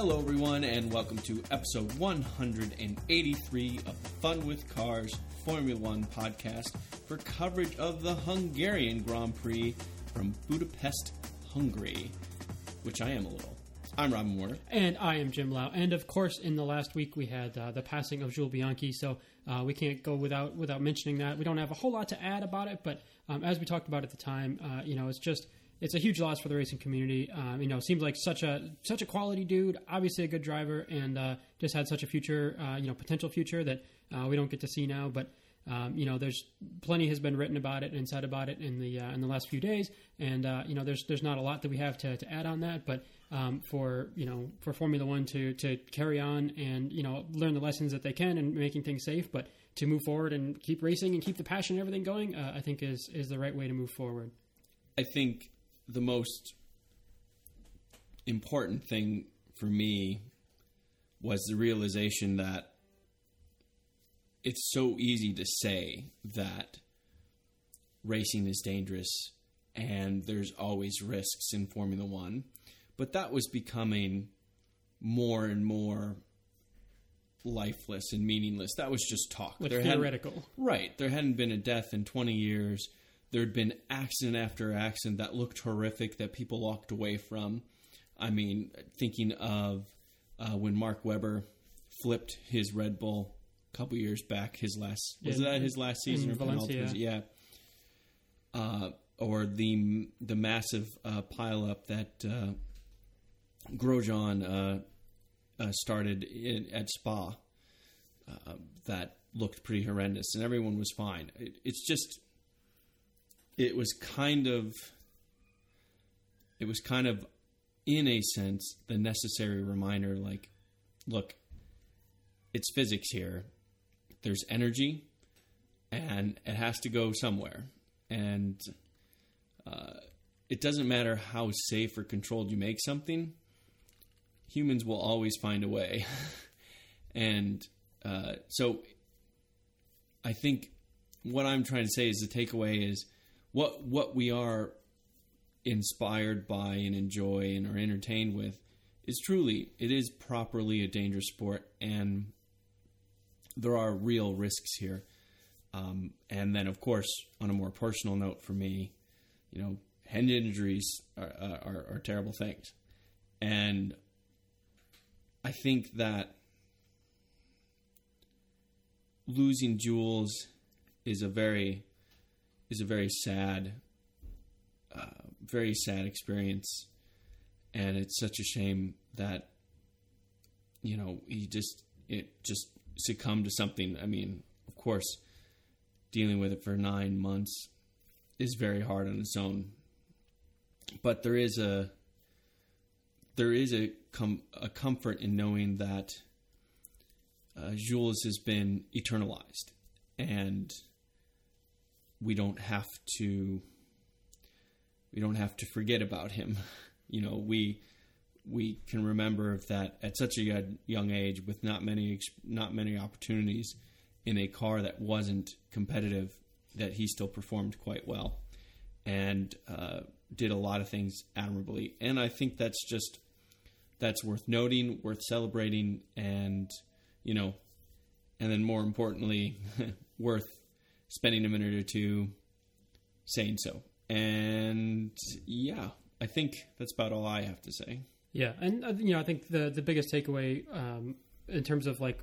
Hello, everyone, and welcome to episode 183 of the Fun with Cars Formula One podcast for coverage of the Hungarian Grand Prix from Budapest, Hungary, which I am a little. I'm Robin Moore. And I am Jim Lau. And of course, in the last week, we had uh, the passing of Jules Bianchi, so uh, we can't go without without mentioning that. We don't have a whole lot to add about it, but um, as we talked about at the time, uh, you know, it's just it's a huge loss for the racing community. Um, you know, seems like such a such a quality dude, obviously a good driver, and uh, just had such a future, uh, you know, potential future that uh, we don't get to see now. But um, you know, there's plenty has been written about it and said about it in the uh, in the last few days, and uh, you know, there's there's not a lot that we have to, to add on that. But um, for you know, for Formula One to to carry on and you know learn the lessons that they can and making things safe, but to move forward and keep racing and keep the passion and everything going, uh, I think is is the right way to move forward. I think the most important thing for me was the realization that it's so easy to say that racing is dangerous and there's always risks in Formula One, but that was becoming more and more lifeless and meaningless. That was just talk. Like There theoretical. right. There hadn't been a death in 20 years. There'd been accident after accident that looked horrific that people walked away from. I mean, thinking of uh, when Mark Webber flipped his Red Bull a couple years back, his last was that his last season in or? Valencia. Yeah. Uh, or the the massive uh, pileup that uh, Grosjean uh, uh, started in, at Spa uh, that looked pretty horrendous, and everyone was fine. It, it's just, it was kind of, it was kind of, in a sense, the necessary reminder. Like, look, it's physics here. There's energy, and it has to go somewhere, and uh, it doesn't matter how safe or controlled you make something. Humans will always find a way, and uh, so I think what I'm trying to say is the takeaway is what what we are inspired by and enjoy and are entertained with is truly it is properly a dangerous sport and there are real risks here. Um, and then, of course, on a more personal note for me, you know, head injuries are, are, are terrible things. And I think that losing Jules is a very is a very sad, uh, very sad experience, and it's such a shame that you know he just it just succumbed to something. I mean, of course, dealing with it for nine months is very hard on its own, but there is a there is a com- a comfort in knowing that uh, Jules has been eternalized, and we don't have to we don't have to forget about him. You know, we we can remember that at such a young- age, with not many not many opportunities in a car that wasn't competitive, that he still performed quite well and uh, did a lot of things admirably. And I think that's just that's worth noting, worth celebrating, and you know, and then more importantly, worth spending a minute or two saying so. And yeah, I think that's about all I have to say. Yeah, and uh, you know, I think the the biggest takeaway um, in terms of like,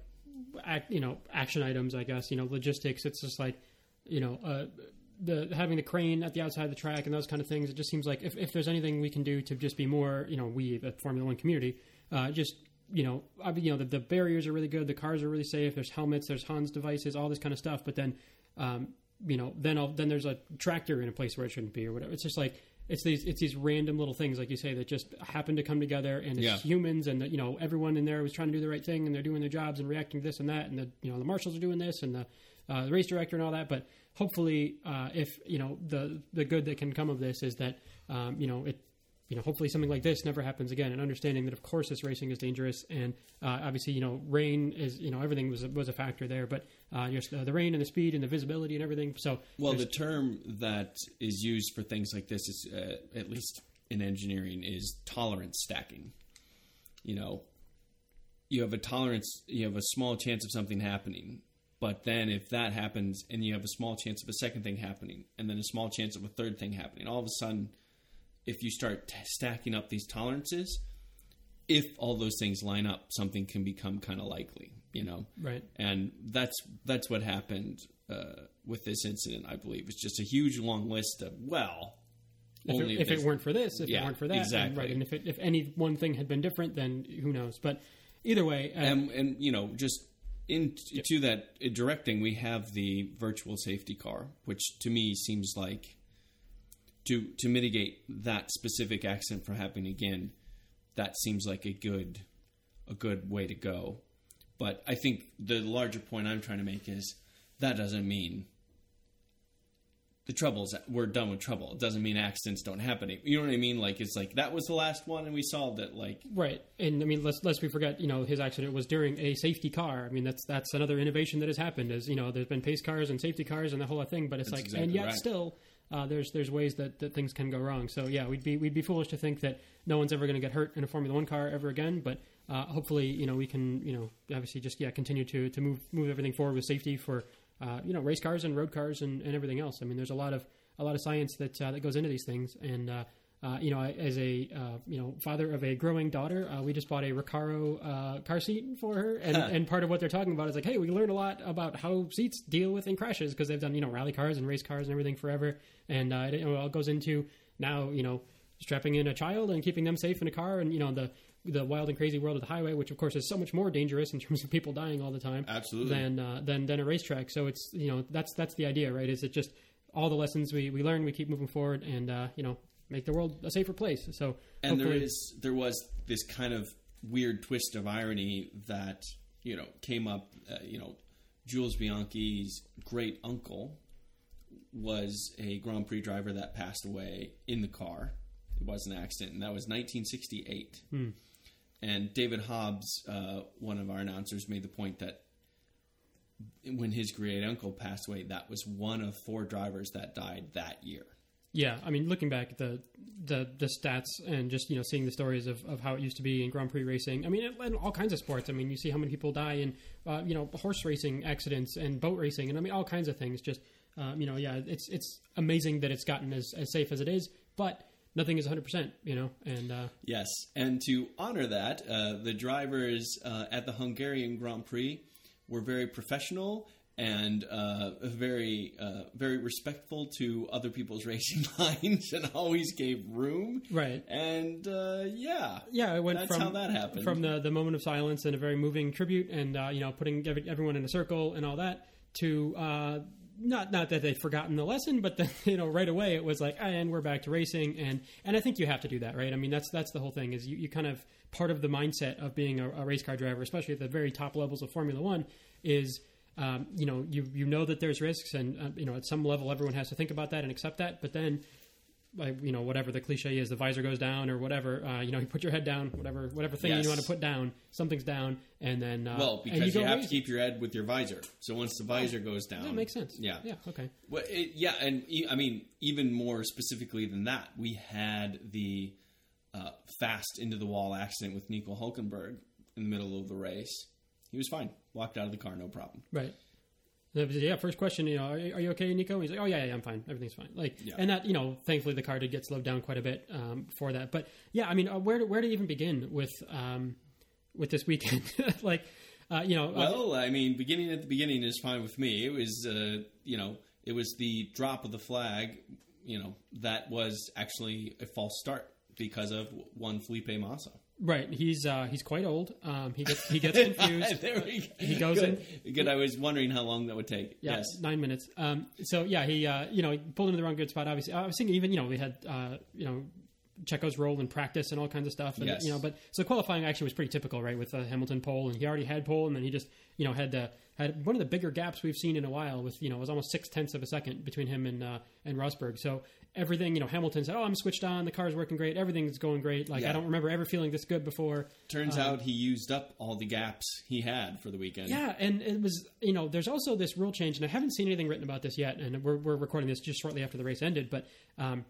act, you know, action items, I guess, you know, logistics. It's just like, you know, uh, the having the crane at the outside of the track and those kind of things. It just seems like if, if there's anything we can do to just be more, you know, we the Formula One community, uh, just you know, I mean, you know, the, the barriers are really good, the cars are really safe. There's helmets, there's Hans devices, all this kind of stuff. But then, um, you know, then I'll, then there's a tractor in a place where it shouldn't be or whatever. It's just like it's these it's these random little things, like you say, that just happen to come together, and it's Yeah. humans, and the, you know, everyone in there was trying to do the right thing, and they're doing their jobs and reacting to this and that, and the you know the marshals are doing this, and the uh, the race director and all that. But hopefully, uh, if you know the the good that can come of this is that um, you know it you know, hopefully something like this never happens again. And understanding that, of course, this racing is dangerous, and uh, obviously, you know, rain is, you know, everything was was a factor there. But uh, just uh, the rain and the speed and the visibility and everything. So, Well, the term that is used for things like this is, uh, at least in engineering, is tolerance stacking. You know, you have a tolerance, you have a small chance of something happening. But then if that happens and you have a small chance of a second thing happening and then a small chance of a third thing happening, all of a sudden, if you start t- stacking up these tolerances, if all those things line up, something can become kind of likely, you know? Right. And that's, that's what happened uh, with this incident, I believe. It's just a huge long list of, well, If, only it, if it weren't for this, if Yeah, it weren't for that, and, exactly. right? And if it, if any one thing had been different, then who knows? But either way, uh, and and you know just in to that uh, directing we have the virtual safety car which to me seems like to to mitigate that specific accident from happening again that seems like a good a good way to go but i think the larger point i'm trying to make is that doesn't mean the troubles we're done with trouble it doesn't mean accidents don't happen you know what i mean like it's like that was the last one and we solved it like Right, and I mean, let's let's we forget, you know, his accident was during a safety car. I mean, that's that's another innovation that has happened. Is you know, there's been pace cars and safety cars and the whole thing, but it's That's like, exactly and yet right. still, uh, there's there's ways that, that things can go wrong. So yeah, we'd be we'd be foolish to think that no one's ever going to get hurt in a Formula One car ever again. But uh, hopefully, you know, we can, you know, obviously just yeah, continue to to move move everything forward with safety for uh, you know race cars and road cars and, and everything else. I mean, there's a lot of a lot of science that uh, that goes into these things, and uh, you know, as a uh, you know father of a growing daughter, uh, we just bought a Recaro uh, car seat for her, and, and part of what they're talking about is like, hey, we learned a lot about how seats deal with in crashes because they've done you know rally cars and race cars and everything forever, and uh, it, it all goes into now you know strapping in a child and keeping them safe in a car, and you know the the wild and crazy world of the highway, which of course is so much more dangerous in terms of people dying all the time Absolutely. than uh, than than a racetrack. So it's you know that's that's the idea, right? Is it just all the lessons we, we learn, we keep moving forward, and uh, you know make the world a safer place. So and there is there was this kind of weird twist of irony that you know came up uh, you know Jules Bianchi's great uncle was a Grand Prix driver that passed away in the car. It was an accident and that was 1968 and David Hobbs uh, one of our announcers made the point that when his great uncle passed away that was one of four drivers that died that year Yeah, I mean, looking back at the the the stats and just you know seeing the stories of, of how it used to be in Grand Prix racing. I mean, in all kinds of sports. I mean, you see how many people die in uh, you know horse racing accidents and boat racing, and I mean all kinds of things. Just um, you know, yeah, it's it's amazing that it's gotten as, as safe as it is, but nothing is 100. percent You know, and uh, Yes, and to honor that, uh, the drivers uh, at the Hungarian Grand Prix were very professional and uh, very, uh, very respectful to other people's racing lines, and always gave room. right. And uh, yeah, Yeah, it went That's from how that happened. from the the moment of silence and a very moving tribute, and uh, you know, putting every, everyone in a circle and all that to. Uh, not not that they'd forgotten the lesson, but then you know right away it was like, "Ah, and we're back to racing, and and I think you have to do that, right? I mean that's that's the whole thing is you, you kind of part of the mindset of being a, a race car driver, especially at the very top levels of Formula One, is um, you know you you know that there's risks, and uh, you know at some level everyone has to think about that and accept that, but then like you know whatever the cliche is the visor goes down or whatever uh, you know you put your head down whatever whatever thing Yes. you want to put down something's down and then uh, well, and because you, go have to keep your head with your visor. So once the visor goes down, that makes sense Yeah, yeah okay Well, it, yeah, and I mean, even more specifically than that, we had the uh, fast into the wall accident with Nico Hulkenberg in the middle of the race. He was fine, walked out of the car, no problem. right yeah first question you know are, are you okay Nico And he's like oh yeah, yeah I'm fine everything's fine like Yeah. and that you know thankfully the car did get slowed down quite a bit um, for that but yeah I mean uh, where to, where to even begin with um, with this weekend like uh, you know uh, Well, I mean, beginning at the beginning is fine with me. It was, uh, you know, it was the drop of the flag, you know, that was actually a false start because of one Felipe Massa. Right he's uh, he's quite old um, he gets he gets confused there we go. He goes Good. Good. I was wondering how long that would take. Yeah, yes. nine minutes. Um, so yeah, he uh, you know he pulled into the wrong good spot. Obviously, I was thinking even you know we had uh, you know Checo's roll in practice and all kinds of stuff. And, Yes. You know, but so qualifying actually was pretty typical, right? With uh, Hamilton pole, and he already had pole, and then he just you know had uh, had one of the bigger gaps we've seen in a while. With you know it was almost six tenths of a second between him and uh, and Rosberg. So everything you know Hamilton said, oh I'm switched on, the car's working great, everything's going great. Like Yeah. I don't remember ever feeling this good before. Turns out he used up all the gaps he had for the weekend. Yeah, and it was you know there's also this rule change, and I haven't seen anything written about this yet, and we're we're recording this just shortly after the race ended, but um,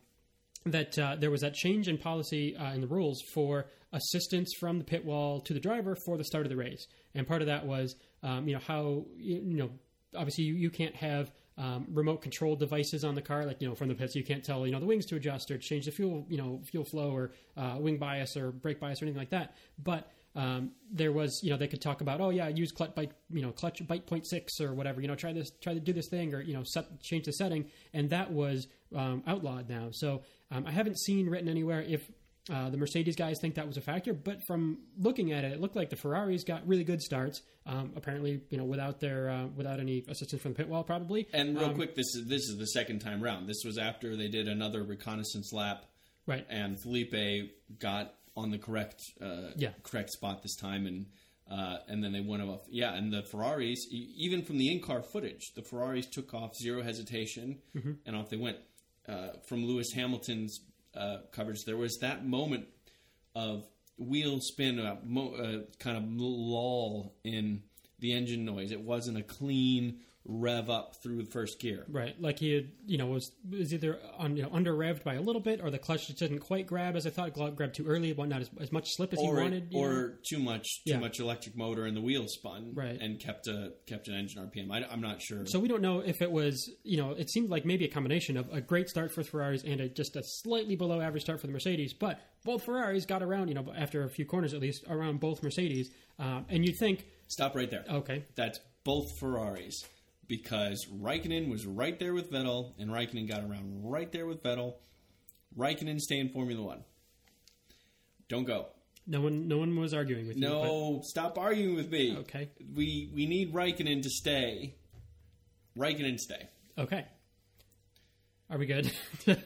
that uh, there was that change in policy uh, in the rules for assistance from the pit wall to the driver for the start of the race. And part of that was, um, you know, how you know, obviously you, you can't have um, remote control devices on the car, like you know from the pits. You can't tell you know the wings to adjust or change the fuel, you know, fuel flow or uh, wing bias or brake bias or anything like that. But um, there was, you know, they could talk about, oh yeah, use clutch bite, you know, clutch bite point six or whatever, you know, try this, try to do this thing or you know, set, change the setting, and that was um, outlawed now. So um, I haven't seen written anywhere if uh, the Mercedes guys think that was a factor, but from looking at it, it looked like the Ferraris got really good starts. Um, apparently, you know, without their uh, without any assistance from the pit wall, probably. And real Um, quick, this is this is the second time round. This was after they did another reconnaissance lap, Right. and Felipe got on the correct uh, Yeah. correct spot this time, and uh, and then they went off. Yeah, and the Ferraris, even from the in car footage, the Ferraris took off zero hesitation, Mm-hmm. and off they went. Uh, from Lewis Hamilton's uh, coverage, there was that moment of wheel spin, uh, mo- uh, kind of lull in the engine noise. It wasn't a clean rev up through the first gear. Right, like he had, you know, was was either on, you know, under revved by a little bit, or the clutch just didn't quite grab as I thought. It grabbed too early, but not as, as much slip as he wanted. you know? or too much too Yeah. much electric motor and the wheel spun Right. and kept a kept an engine RPM. I, am not sure. So we don't know if it was, you know, it seemed like maybe a combination of a great start for Ferraris and a, just a slightly below average start for the Mercedes. But both Ferraris got around, you know, after a few corners at least, around both Mercedes. Um, and you'd think, Stop right there. okay, That's both Ferraris because Raikkonen was right there with Vettel and Raikkonen got around right there with Vettel. Raikkonen stay in Formula One. Don't go. no one, no one was arguing with you. No, stop arguing with me. okay, We we need Raikkonen to stay. Raikkonen stay. okay. Are we good?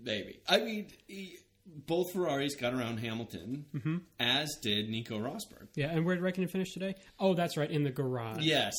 Maybe. I mean, he, both Ferraris got around Hamilton, Mm-hmm. as did Nico Rosberg. yeah, and where did Raikkonen finish today? Oh, that's right, in the garage. Yes,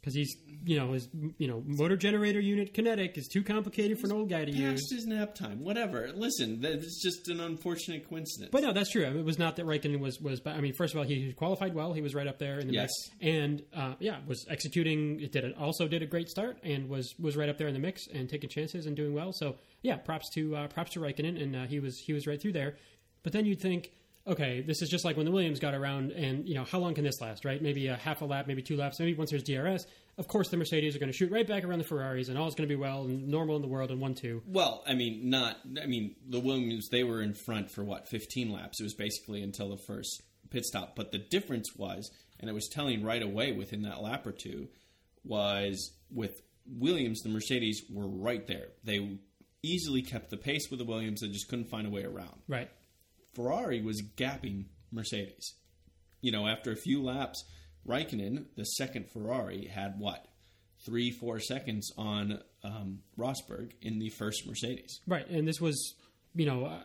because he's, you know, his, you know, motor generator unit kinetic is too complicated for an old guy to use. past his nap time. Whatever. Listen, that's just an unfortunate coincidence. But no, that's true. I mean, it was not that Raikkonen was was. I mean, first of all, he qualified well. He was right up there in the Yes. mix, and uh, yeah, was executing. It did it also did a great start and was was right up there in the mix and taking chances and doing well. So yeah, props to uh, props to Raikkonen, and uh, he was he was right through there. But then you'd think, okay, this is just like when the Williams got around, and you know, how long can this last? Right? Maybe a half a lap, maybe two laps, maybe once there's DRS. Of course, the Mercedes are going to shoot right back around the Ferraris, and all's going to be well and normal in the world in one two. well, I mean, not. I mean, the Williams they were in front for what 15 laps. It was basically until the first pit stop. But the difference was, and it was telling right away within that lap or two, was with Williams, the Mercedes were right there. They easily kept the pace with the Williams. They just couldn't find a way around. Right. Ferrari was gapping Mercedes. You know, after a few laps, Raikkonen, the second Ferrari, had what? Three, four seconds on um, Rosberg in the first Mercedes. Right, and this was, you know, uh,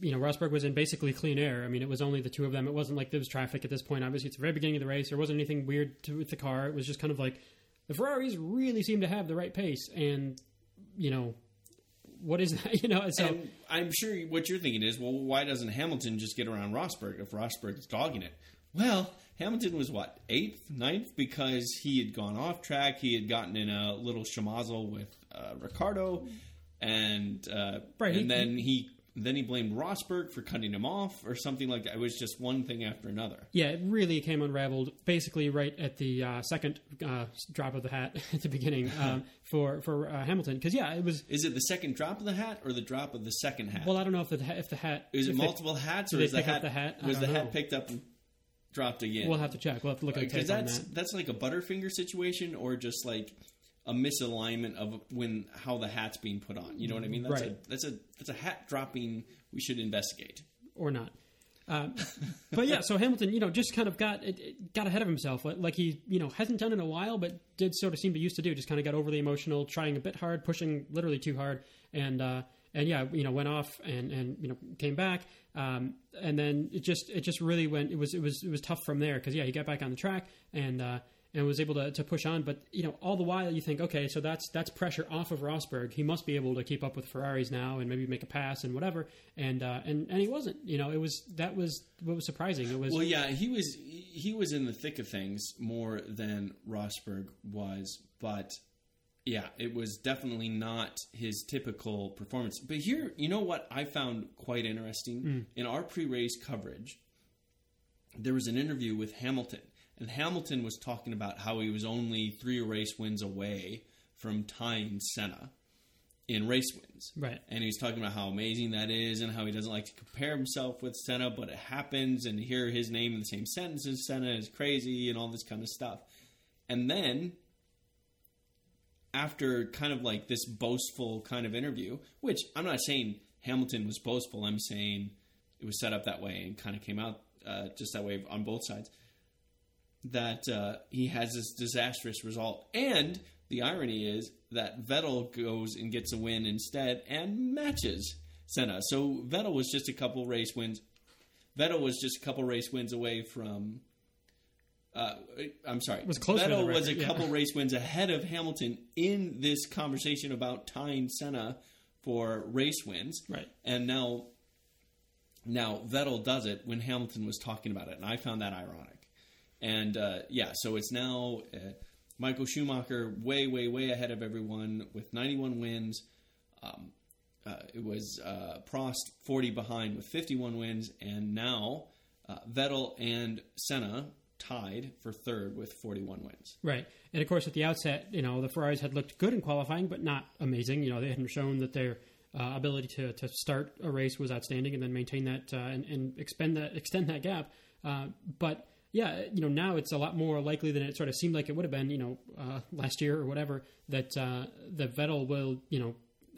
you know, Rosberg was in basically clean air. I mean, it was only the two of them. It wasn't like there was traffic at this point. Obviously, it's the very beginning of the race. There wasn't anything weird to, with the car. It was just kind of like the Ferraris really seemed to have the right pace, and you know, what is that? You know, so and I'm sure what you're thinking is, well, why doesn't Hamilton just get around Rosberg if Rosberg is dogging it? Well, Hamilton was what eighth, ninth because he had gone off track. He had gotten in a little schmozzle with uh, Ricciardo, and uh, Right, he- and then he then he blamed Rosberg for cutting him off or something like that. It was just one thing after another. yeah, it really came unraveled basically right at the uh, second uh, drop of the hat at the beginning um, for for uh, Hamilton. Because yeah, it was. Is it the second drop of the hat or the drop of the second hat? Well, I don't know if the if the hat is it if they- multiple hats or is the hat, the hat? Was the don't hat picked up and dropped again? We'll have to check. We'll have to look at the because that's that. that's like a butterfinger situation or just like a misalignment of when how the hat's being put on. You know what I mean? That's Right. a that's a that's a hat dropping we should investigate. or not. Um, but yeah, so Hamilton, you know, just kind of got it, it got ahead of himself, like, like he, you know, hasn't done in a while, but did sort of seem to used to do. Just kind of got overly emotional, trying a bit hard, pushing literally too hard, and uh, and yeah, you know, went off and and you know came back, um, and then it just it just really went. It was it was it was tough from there because yeah, he got back on the track and. Uh, and was able to, to push on, but you know, all the while you think, okay, so that's that's pressure off of Rosberg. He must be able to keep up with Ferraris now, and maybe make a pass and whatever. And uh, and and he wasn't. You know, it was that was what was surprising. It was Well, yeah, he was he was in the thick of things more than Rosberg was, but yeah, it was definitely not his typical performance. But here, you know what I found quite interesting in our pre-race coverage. There was an interview with Hamilton, and Hamilton was talking about how he was only three race wins away from tying Senna in race wins. Right. And was talking about how amazing that is and how he doesn't like to compare himself with Senna, but it happens and to hear his name in the same sentence as Senna is crazy and all this kind of stuff. And then after kind of like this boastful kind of interview, which I'm not saying Hamilton was boastful, I'm saying it was set up that way and kind of came out uh, just that way on both sides. That uh, he has this disastrous result, and the irony is that Vettel goes and gets a win instead and matches Senna. So Vettel was just a couple race wins. Vettel was just a couple race wins away from. Uh, I'm sorry. Was closer to Vettel was a record, yeah. couple race wins ahead of Hamilton in this conversation about tying Senna for race wins. Right. And now, now Vettel does it when Hamilton was talking about it, and I found that ironic. And uh, yeah, so it's now uh, Michael Schumacher way, way, way ahead of everyone with 91 wins. Um, uh, it was uh, Prost 40 behind with 51 wins, and now uh, Vettel and Senna tied for third with 41 wins. Right. And of course, at the outset, you know, the Ferraris had looked good in qualifying, but not amazing. You know, they hadn't shown that their uh, ability to, to start a race was outstanding and then maintain that uh, and, and expend that, extend that gap. Uh, but yeah, you know, now it's a lot more likely than it sort of seemed like it would have been, you know, uh, last year or whatever, that uh, that Vettel will, you know,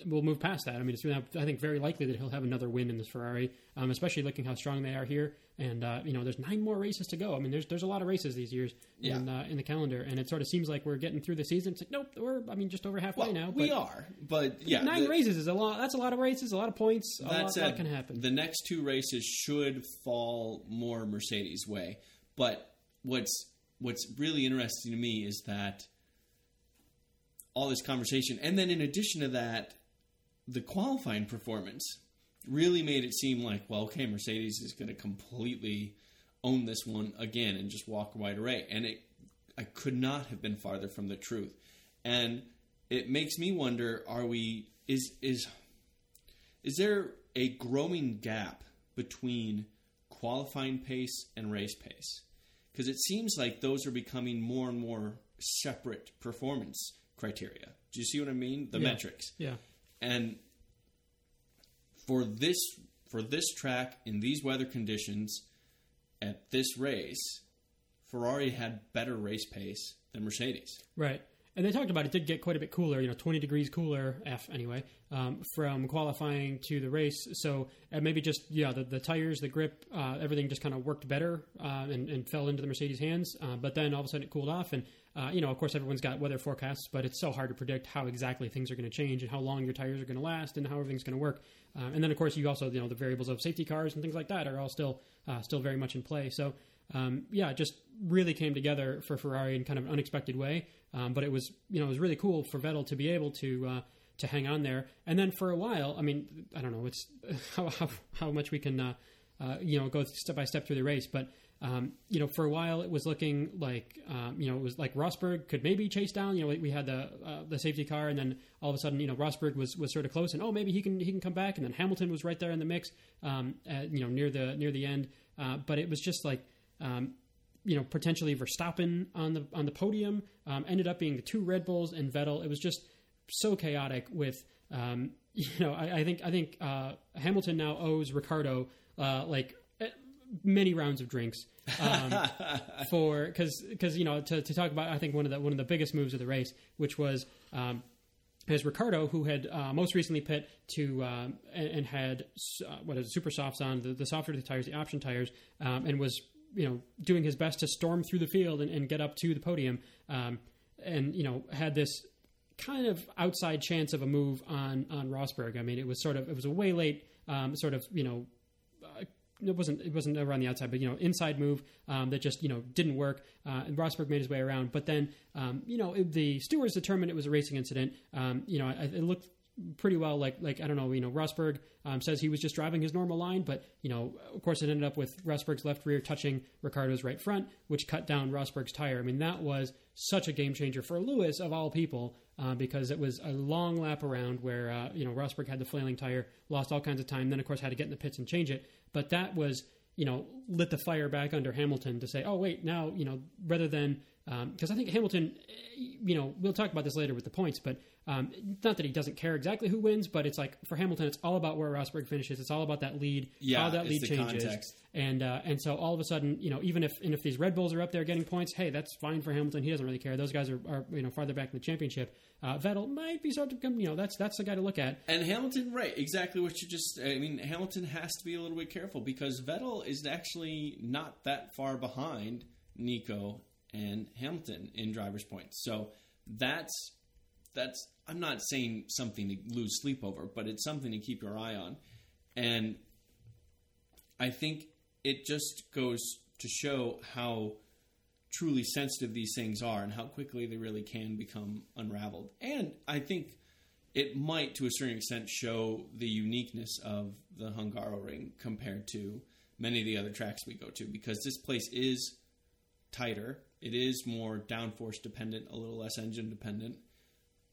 will move past that. I mean, it's I think very likely that he'll have another win in this Ferrari, um, especially looking how strong they are here. And uh, you know, there's nine more races to go. I mean, there's there's a lot of races these years Yeah. in uh, in the calendar, and it sort of seems like we're getting through the season. It's like, nope, we're I mean, just over halfway Well, now. we are, but yeah, Nine the- races is a lot. That's a lot of races, a lot of points. A That lot, said, lot can happen. the next two races should fall more Mercedes' way. But what's what's really interesting to me is that all this conversation, and then in addition to that, the qualifying performance really made it seem like, well, okay, Mercedes is going to completely own this one again and just walk wide away. And it, I could not have been farther from the truth. And it makes me wonder: Are we? Is is is there a growing gap between qualifying pace and race pace? Because it seems like those are becoming more and more separate performance criteria. Do you see what I mean? The Yeah. metrics. yeah, And for this for this track in these weather conditions at this race, Ferrari had better race pace than Mercedes. right. And they talked about it did get quite a bit cooler, you know, 20 degrees cooler, F anyway, um, from qualifying to the race. So uh, maybe just, yeah, the, the tires, the grip, uh, everything just kind of worked better uh, and, and fell into the Mercedes hands. Uh, but then all of a sudden it cooled off. And, uh, you know, of course, everyone's got weather forecasts, but it's so hard to predict how exactly things are going to change and how long your tires are going to last and how everything's going to work. Uh, and then, of course, you also, you know, the variables of safety cars and things like that are all still still very much in play. So, um, yeah, it just really came together for Ferrari in kind of an unexpected way. Um, but it was, you know, it was really cool for Vettel to be able to uh, to hang on there. And then for a while, I mean, I don't know, it's how how, how much we can, uh, uh, you know, go step by step through the race, but. Um, you know, for a while it was looking like, um, you know, it was like Rosberg could maybe chase down. You know, we, had the uh, the safety car, and then all of a sudden, you know, Rosberg was, was sort of close, and oh, maybe he can he can come back, and then Hamilton was right there in the mix, um, at, you know, near the near the end. Uh, but it was just like, um, you know, potentially Verstappen on the on the podium um, ended up being the two Red Bulls and Vettel. It was just so chaotic. With um, you know, I, I think I think uh, Hamilton now owes Ricciardo uh, like eh, many rounds of drinks um, for because because you know to, to talk about I think one of the one of the biggest moves of the race, which was. Um, as Ricciardo, who had uh, most recently pit to um, and, and had uh, what is it, super softs on the, the softer the tires, the option tires, um, and was you know doing his best to storm through the field and, and get up to the podium, um, and you know had this kind of outside chance of a move on on Rosberg. I mean, it was sort of it was a way late um, sort of you know uh, it wasn't it wasn't around the outside, but you know inside move um, that just you know didn't work. Uh, and Rosberg made his way around, but then um, you know it, the stewards determined it was a racing incident. Um, you know it, it looked pretty well like like I don't know you know Rosberg um, says he was just driving his normal line, but you know of course it ended up with Rosberg's left rear touching Ricciardo's right front, which cut down Rosberg's tire. I mean that was such a game changer for Lewis of all people uh, because it was a long lap around where uh, you know Rosberg had the flailing tire, lost all kinds of time, then of course had to get in the pits and change it. But that was you know lit the fire back under Hamilton to say, oh wait, now you know rather than because um, I think Hamilton, you know, we'll talk about this later with the points, but um, not that he doesn't care exactly who wins, but it's like for Hamilton, it's all about where Rosberg finishes. It's all about that lead, yeah, how that lead changes, context. and uh, and so all of a sudden, you know, even if and if these Red Bulls are up there getting points, hey, that's fine for Hamilton. He doesn't really care. Those guys are, are you know farther back in the championship. Uh, Vettel might be starting to come. You know, that's that's the guy to look at. And Hamilton, right? Exactly what you just. I mean, Hamilton has to be a little bit careful because Vettel is actually not that far behind Nico and Hamilton in drivers' points. So that's that's I'm not saying something to lose sleep over, but it's something to keep your eye on. And I think it just goes to show how truly sensitive these things are and how quickly they really can become unraveled. And I think it might, to a certain extent, show the uniqueness of the Hungaroring compared to many of the other tracks we go to because this place is tighter. It is more downforce dependent, a little less engine dependent,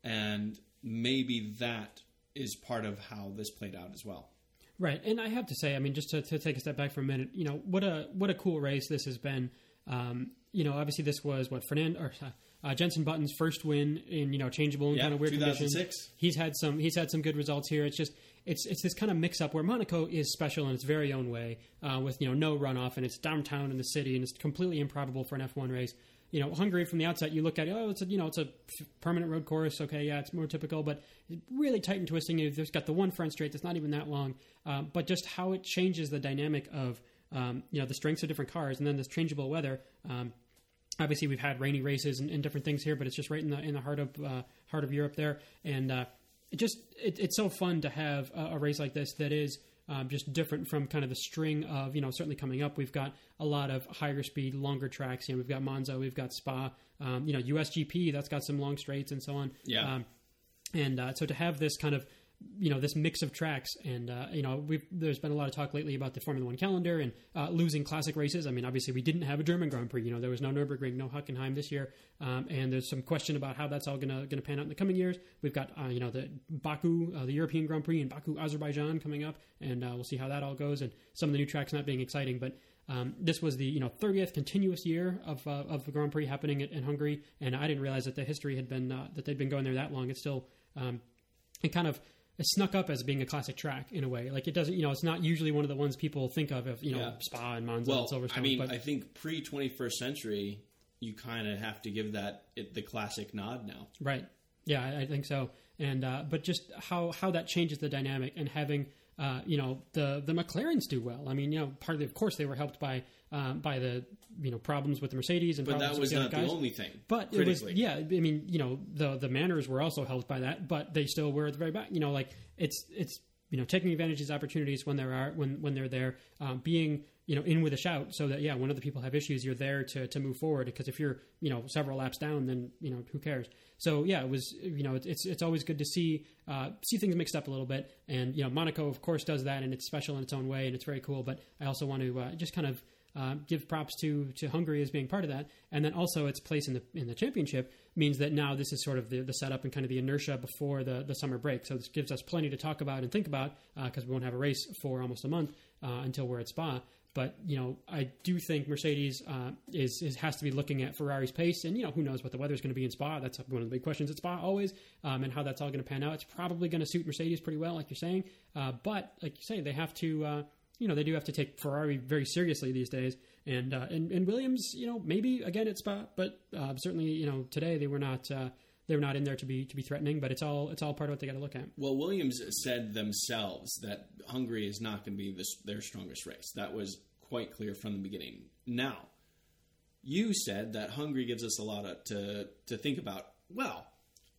and maybe that is part of how this played out as well. Right, and I have to say, I mean, just to, to take a step back for a minute, you know, what a what a cool race this has been. Um, you know, obviously this was what Fernando or uh, Jenson Button's first win in you know changeable and Yeah, kind of weird 2006. conditions. He's had some he's had some good results here. It's just it's it's this kind of mix up where Monaco is special in its very own way uh, with you know no runoff and it's downtown in the city and it's completely improbable for an F1 race. You know, Hungary from the outset, you look at oh, it's a you know it's a permanent road course. Okay, yeah, it's more typical, but really tight and twisting. There's got the one front straight that's not even that long, uh, but just how it changes the dynamic of um, you know the strengths of different cars and then this changeable weather. Um, obviously we've had rainy races and, and different things here, but it's just right in the in the heart of uh, heart of Europe there, and uh, it just it, it's so fun to have a, a race like this that is. Um, just different from kind of the string of you know certainly coming up we've got a lot of higher speed longer tracks you know we've got Monza we've got Spa um, you know USGP that's got some long straights and so on Yeah. um, and uh, so to have this kind of you know this mix of tracks and uh, you know there's been a lot of talk lately about the Formula One calendar and uh, losing classic races. I mean, obviously we didn't have a German Grand Prix. You know, there was no Nurburgring, no Hockenheim this year, um, and there's some question about how that's all gonna gonna pan out in the coming years. We've got uh, you know the Baku, uh, the European Grand Prix, and Baku, Azerbaijan coming up, and uh, we'll see how that all goes. And some of the new tracks not being exciting, but um, this was the you know 30th continuous year of uh, of the Grand Prix happening in, in Hungary, and I didn't realize that the history had been that they'd been going there that long. It's still um, it kind of it snuck up as being a classic track in a way. Like it doesn't, you know, it's not usually one of the ones people think of, of you know, Yeah. Spa and Monza Well, and Silverstone. I mean, but, I think pre 21st century, you kind of have to give that it, the classic nod now. Right. Yeah, I, I think so. And uh, but just how how that changes the dynamic and having uh, you know the the McLarens do well. I mean, you know, partly of course they were helped by um, by the you know problems with the Mercedes and But problems that was with the not other the only thing. But it was yeah. I mean, you know, the the Manors were also helped by that, but they still were at the very back. You know, like it's it's you know taking advantage of these opportunities when there are when when they're there, um, being you know in with a shout, so that yeah, when other people have issues, you're there to to move forward. Because if you're you know several laps down, then you know who cares. So yeah, it was you know it's it's always good to see uh, see things mixed up a little bit, and you know Monaco of course does that, and it's special in its own way, and it's very cool. But I also want to uh, just kind of uh, give props to to Hungary as being part of that, and then also its place in the in the championship means that now this is sort of the, the setup and kind of the inertia before the, the summer break. So this gives us plenty to talk about and think about because we won't have a race for almost a month uh, until we're at Spa. But you know, I do think Mercedes uh, is, is has to be looking at Ferrari's pace, and you know, who knows what the weather's going to be in Spa? That's one of the big questions at Spa always, um, and how that's all going to pan out. It's probably going to suit Mercedes pretty well, like you're saying. Uh, but like you say, they have to. Uh, you know they do have to take Ferrari very seriously these days, and uh, and, and Williams, you know, maybe again at Spa, but uh, certainly you know today they were not they were not in there to be to be threatening, but it's all it's all part of what they got to look at. Well, Williams said themselves that Hungary is not going to be their strongest race. That was quite clear from the beginning. Now, you said that Hungary gives us a lot of, to to think about. Well,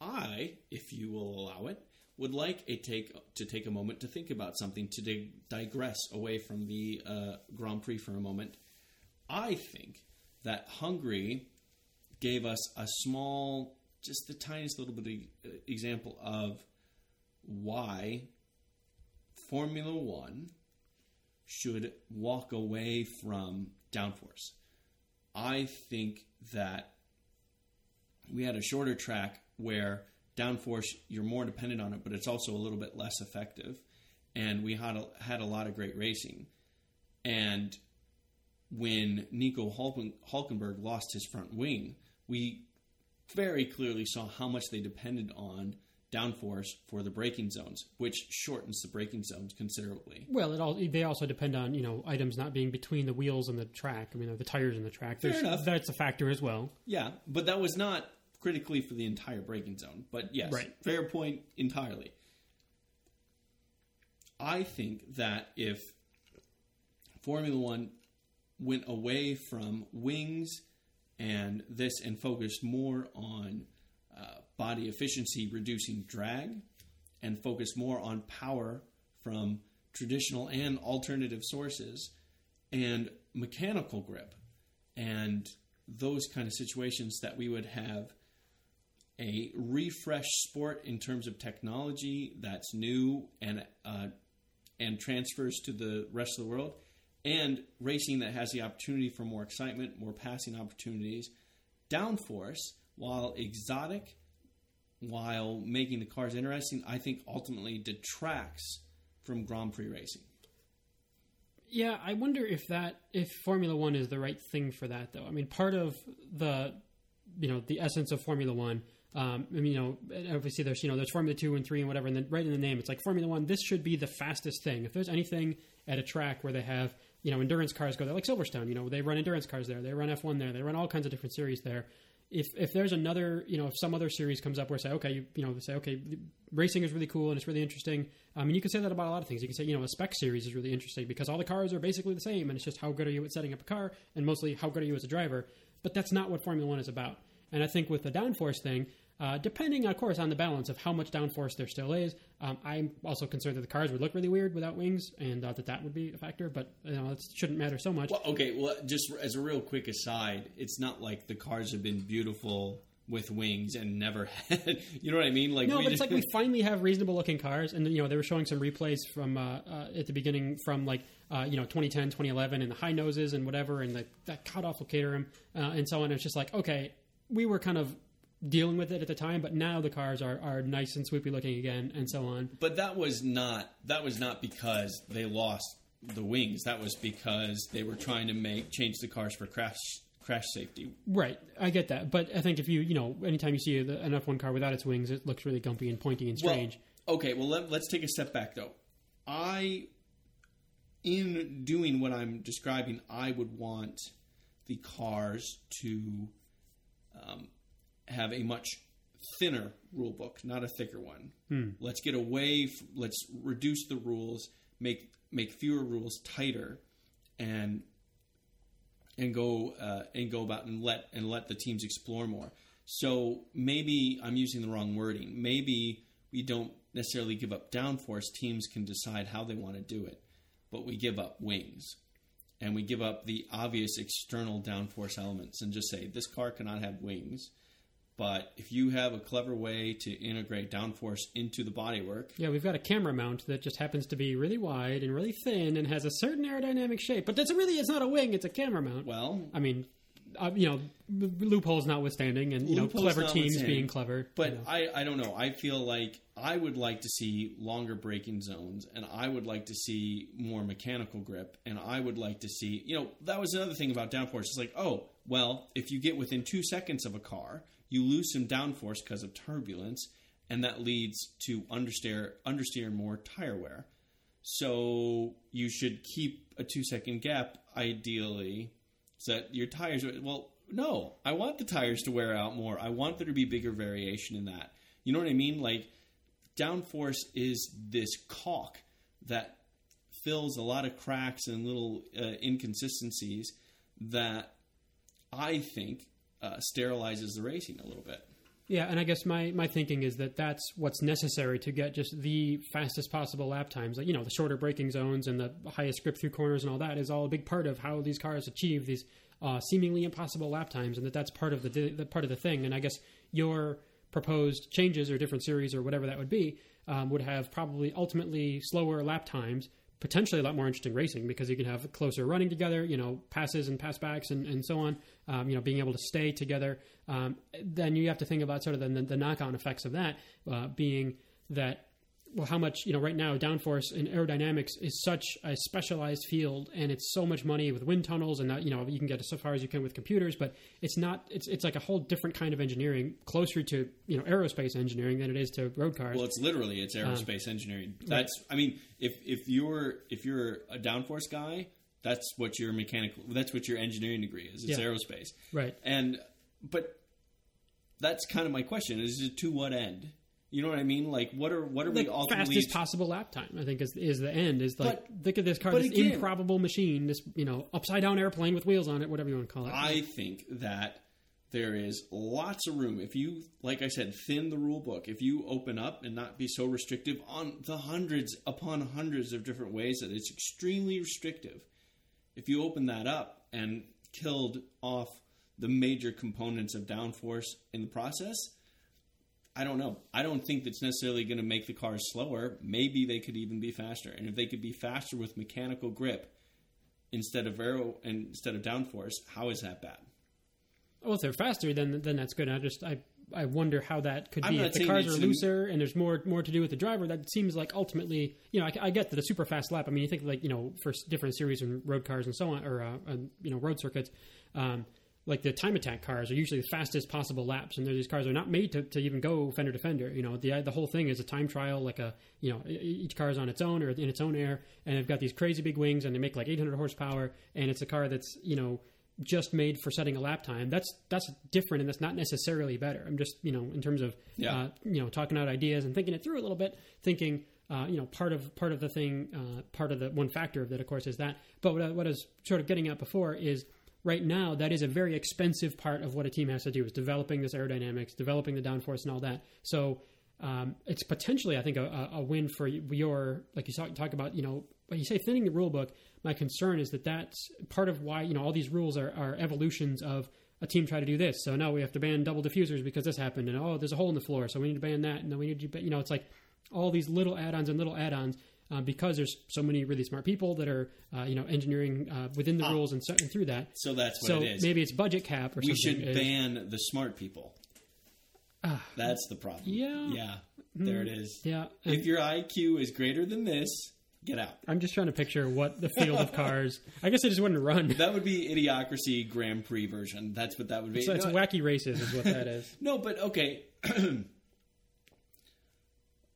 I, if you will allow it, would like a take to take a moment to think about something to dig, digress away from the uh, Grand Prix for a moment. I think that Hungary gave us a small, just the tiniest little bit of uh, example of why Formula One should walk away from downforce. I think that we had a shorter track where downforce you're more dependent on it, but it's also a little bit less effective. And we had a, had a lot of great racing, and when Nico Hulken, Hulkenberg lost his front wing, we very clearly saw how much they depended on downforce for the braking zones, which shortens the braking zones considerably. Well, it all they also depend on you know items not being between the wheels and the track. I mean, the tires and the track. Fair There's, enough. That's a factor as well. Yeah, but that was not critically for the entire braking zone. But yes, Right. fair point entirely. I think that if Formula One went away from wings and this and focused more on uh, body efficiency, reducing drag, and focused more on power from traditional and alternative sources, and mechanical grip, and those kind of situations that we would have a refresh sport in terms of technology that's new and uh, and transfers to the rest of the world, and racing that has the opportunity for more excitement, more passing opportunities. Downforce, while exotic, while making the cars interesting, I think ultimately detracts from Grand Prix racing. Yeah, I wonder if that if Formula One is the right thing for that, though. I mean, part of the you know the essence of Formula One. Um, I mean, you know, obviously there's you know there's Formula Two and Three and whatever, and then right in the name, it's like Formula One. This should be the fastest thing. If there's anything at a track where they have you know endurance cars go there, like Silverstone, you know, they run endurance cars there, they run F1 there, they run all kinds of different series there. If if there's another, you know, if some other series comes up where say, okay, you, you know, say, okay, racing is really cool and it's really interesting. I mean, you can say that about a lot of things. You can say, you know, a spec series is really interesting because all the cars are basically the same, and it's just how good are you at setting up a car, and mostly how good are you as a driver. But that's not what Formula One is about. And I think with the downforce thing, uh, depending, of course, on the balance of how much downforce there still is, um, I'm also concerned that the cars would look really weird without wings, and uh, that that would be a factor. But you know, it shouldn't matter so much. Well, okay. Well, just as a real quick aside, it's not like the cars have been beautiful with wings and never had. You know what I mean? Like No, but it's just- like we finally have reasonable looking cars, and you know they were showing some replays from uh, uh, at the beginning from like uh, you know 2010, 2011, and the high noses and whatever, and the, that cut off Caterham uh, and so on. It's just like okay, we were kind of dealing with it at the time, but now the cars are, are nice and swoopy looking again, and so on. But that was not that was not because they lost the wings. That was because they were trying to make change the cars for crash crash safety. Right, I get that, but I think if you you know anytime you see the- an F1 car without its wings, it looks really gumpy and pointy and strange. Well, okay, well let, let's take a step back though. I in doing what I'm describing, I would want the cars to um, have a much thinner rule book, not a thicker one. Let's get away. F- let's reduce the rules, make make fewer rules tighter, and and go uh, and go about and let and let the teams explore more. So maybe I'm using the wrong wording. Maybe we don't necessarily give up downforce. Teams can decide how they want to do it, but we give up wings and we give up the obvious external downforce elements and just say this car cannot have wings. But if you have a clever way to integrate downforce into the bodywork, Yeah, we've got a camera mount that just happens to be really wide and really thin and has a certain aerodynamic shape, but that's really it's not a wing; it's a camera mount. well, I mean, uh, you know, loopholes notwithstanding, and you know, clever teams being clever. But you know. I, I don't know. I feel like I would like to see longer braking zones, and I would like to see more mechanical grip, and I would like to see, you know, that was another thing about downforce. It's like, oh, well, if you get within two seconds of a car, you lose some downforce because of turbulence, and that leads to understeer, understeer more tire wear. So you should keep a two second gap, ideally, so that your tires. Well, no, I want the tires to wear out more. I want there to be bigger variation in that. You know what I mean? Like downforce is this caulk that fills a lot of cracks and little uh, inconsistencies that I think uh, sterilizes the racing a little bit. Yeah, and I guess my, my thinking is that that's what's necessary to get just the fastest possible lap times. Like, you know, the shorter braking zones and the highest grip through corners and all that is all a big part of how these cars achieve these uh, seemingly impossible lap times, and that that's part of the, the part of the thing. And I guess your proposed changes or different series or whatever that would be um, would have probably ultimately slower lap times, potentially a lot more interesting racing because you can have closer running together, you know, passes and passbacks and, and so on, um, you know, being able to stay together. Um, then you have to think about sort of the, the knock on effects of that uh, being that well, how much you know right now downforce and aerodynamics is such a specialized field, and it's so much money with wind tunnels, and that, you know you can get as far as you can with computers, but it's not. It's it's like a whole different kind of engineering, closer to you know aerospace engineering than it is to road cars. Well, it's literally it's aerospace um, engineering. That's right. I mean, if if you're if you're a downforce guy, that's what your mechanical. That's what your engineering degree is. It's yeah. aerospace, right? And but that's kind of my question: is it to what end? You know what I mean? Like, what are what are the we ultimately fastest possible lap time? I think is is the end. Is like but, look at this car, this again, improbable machine, this you know upside down airplane with wheels on it, whatever you want to call it. I think that there is lots of room if you, like I said, thin the rule book. If you open up and not be so restrictive on the hundreds upon hundreds of different ways that it's extremely restrictive. If you open that up and killed off the major components of downforce in the process I don't know. I don't think that's necessarily going to make the cars slower. Maybe they could even be faster. And if they could be faster with mechanical grip instead of aero instead of downforce, how is that bad? Well, if they're faster, then then that's good. I just I I wonder how that could I'm be. If the cars are looser and there's more more to do with the driver, that seems like ultimately, you know, I, I get that a super fast lap. I mean, you think like you know for different series and road cars and so on, or uh, uh, you know road circuits. Um, like the time attack cars are usually the fastest possible laps, and these cars are not made to, to even go fender to fender. You know, the the whole thing is a time trial, like a you know each car is on its own or in its own air, and they've got these crazy big wings, and they make like 800 horsepower, and it's a car that's you know just made for setting a lap time. That's that's different, and that's not necessarily better. I'm just you know in terms of yeah. uh, you know talking out ideas and thinking it through a little bit, thinking. Uh, you know, part of part of the thing, uh, part of the one factor of that, of course, is that. But what I, what I was sort of getting at before is right now that is a very expensive part of what a team has to do is developing this aerodynamics, developing the downforce and all that. So um, it's potentially, I think, a, a, win for your like you talk, about. You know, when you say thinning the rule book, my concern is that that's part of why you know all these rules are, are evolutions of a team try to do this. So now we have to ban double diffusers because this happened, and oh, there's a hole in the floor, so we need to ban that, and then we need to, you know, it's like all these little add-ons and little add-ons uh, because there's so many really smart people that are uh, you know engineering uh, within the ah. rules and, and through that. So that's what so it is. Maybe it's budget cap or we something. We should ban the smart people. Ah. that's the problem. Yeah. Yeah. There it is. Yeah. if your IQ is greater than this, get out. I'm just trying to picture what the field of cars. I guess I just wouldn't run. That would be Idiocracy Grand Prix version. That's what that would be. So it's no, wacky races, is what that is. no, but okay.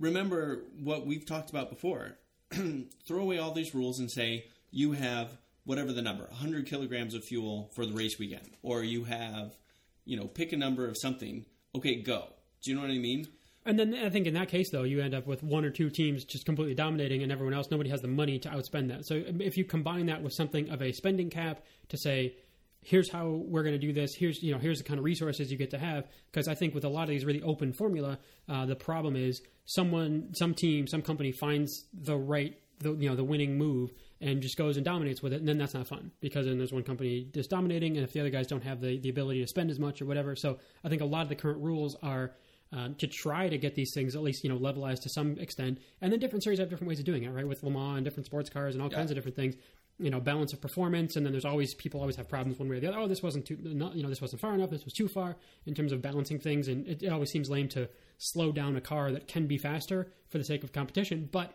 Remember what we've talked about before. throw away all these rules and say you have whatever the number 100 kilograms of fuel for the race weekend or you have you know pick a number of something. Okay go. Do you know what i mean? And then i think in that case though you end up with one or two teams just completely dominating and everyone else nobody has the money to outspend that. So if you combine that with something of a spending cap to say here's how we're going to do this here's you know here's the kind of resources you get to have because i think with a lot of these really open formula uh, the problem is someone some team some company finds the right the you know the winning move and just goes and dominates with it and then that's not fun because then there's one company just dominating and if the other guys don't have the, the ability to spend as much or whatever. So i think a lot of the current rules are uh, to try to get these things at least you know levelized to some extent. And then different series have different ways of doing it right? With Le Mans and different sports cars and all yeah. kinds of different things. You know balance of performance and then there's always people always have problems one way or the other. Oh this wasn't too not, you know this wasn't far enough this was too far in terms of balancing things. And it, it, always seems lame to slow down a car that can be faster for the sake of competition but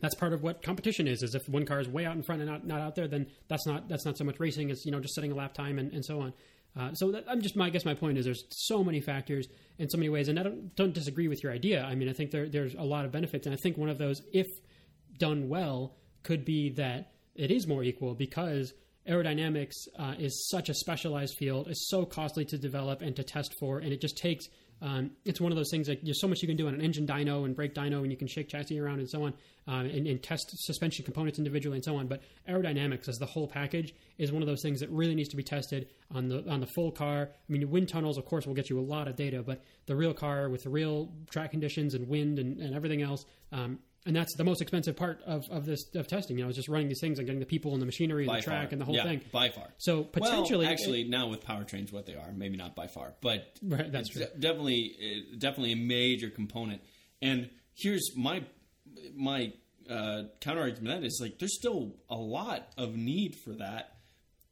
that's part of what competition is is if one car is way out in front and not, not out there then that's not that's not so much racing as you know just setting a lap time and, and so on uh, so that, I'm just my I guess my point is there's so many factors in so many ways and I don't don't disagree with your idea I mean I think there there's a lot of benefits and I think one of those if done well could be that it is more equal because aerodynamics uh, is such a specialized field, is so costly to develop and to test for, and it just takes. Um, it's one of those things like there's so much you can do on an engine dyno and brake dyno, and you can shake chassis around and so on, uh, and, and, test suspension components individually and so on. But aerodynamics as the whole package is one of those things that really needs to be tested on the on the full car. I mean, wind tunnels, of course, will get you a lot of data, but the real car with the real track conditions and wind and, and everything else, um, and that's the most expensive part of, of this of testing. You know, is just running these things and getting the people and the machinery and by the track far. and the whole yeah, thing. By far. So potentially, well, actually, it, now with powertrains, what they are, maybe not by far, but right, that's true. definitely, definitely a major component. And here's my my uh, counter argument that is like there's still a lot of need for that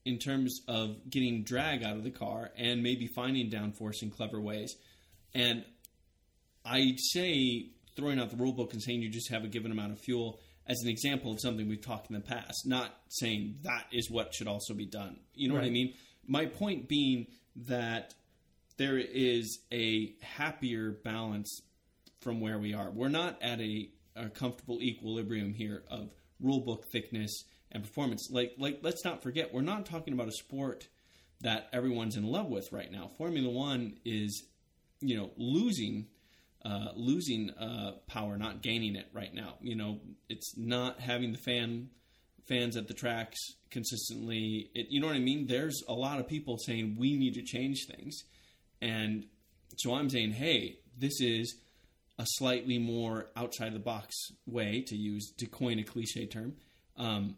in terms of getting drag out of the car and maybe finding downforce in clever ways. And I'd say throwing out the rule book and saying you just have a given amount of fuel as an example of something we've talked in the past, not saying that is what should also be done. You know what I mean? My point being that there is a happier balance from where we are. We're not at a, a comfortable equilibrium here of rule book thickness and performance. Like like let's not forget we're not talking about a sport that everyone's in love with right now. Formula 1 is you know losing uh, losing uh, power, not gaining it right now. You know, it's not having the fan fans at the tracks consistently. It, you know what I mean? There's a lot of people saying we need to change things, and so I'm saying, hey, this is a slightly more outside the box way to use to coin a cliche term. Um,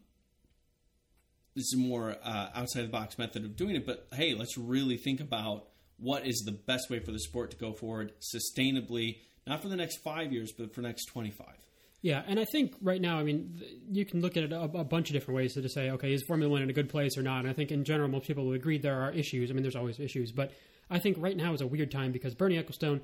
this is a more uh, outside the box method of doing it, but hey, let's really think about what is the best way for the sport to go forward sustainably, not for the next five years, but for the next 25. Yeah, and I think right now, I mean, you can look at it a, a bunch of different ways to say, okay, is Formula One in a good place or not? And I think in general, most people will agree there are issues. I mean, there's always issues, but I think right now is a weird time because Bernie Ecclestone,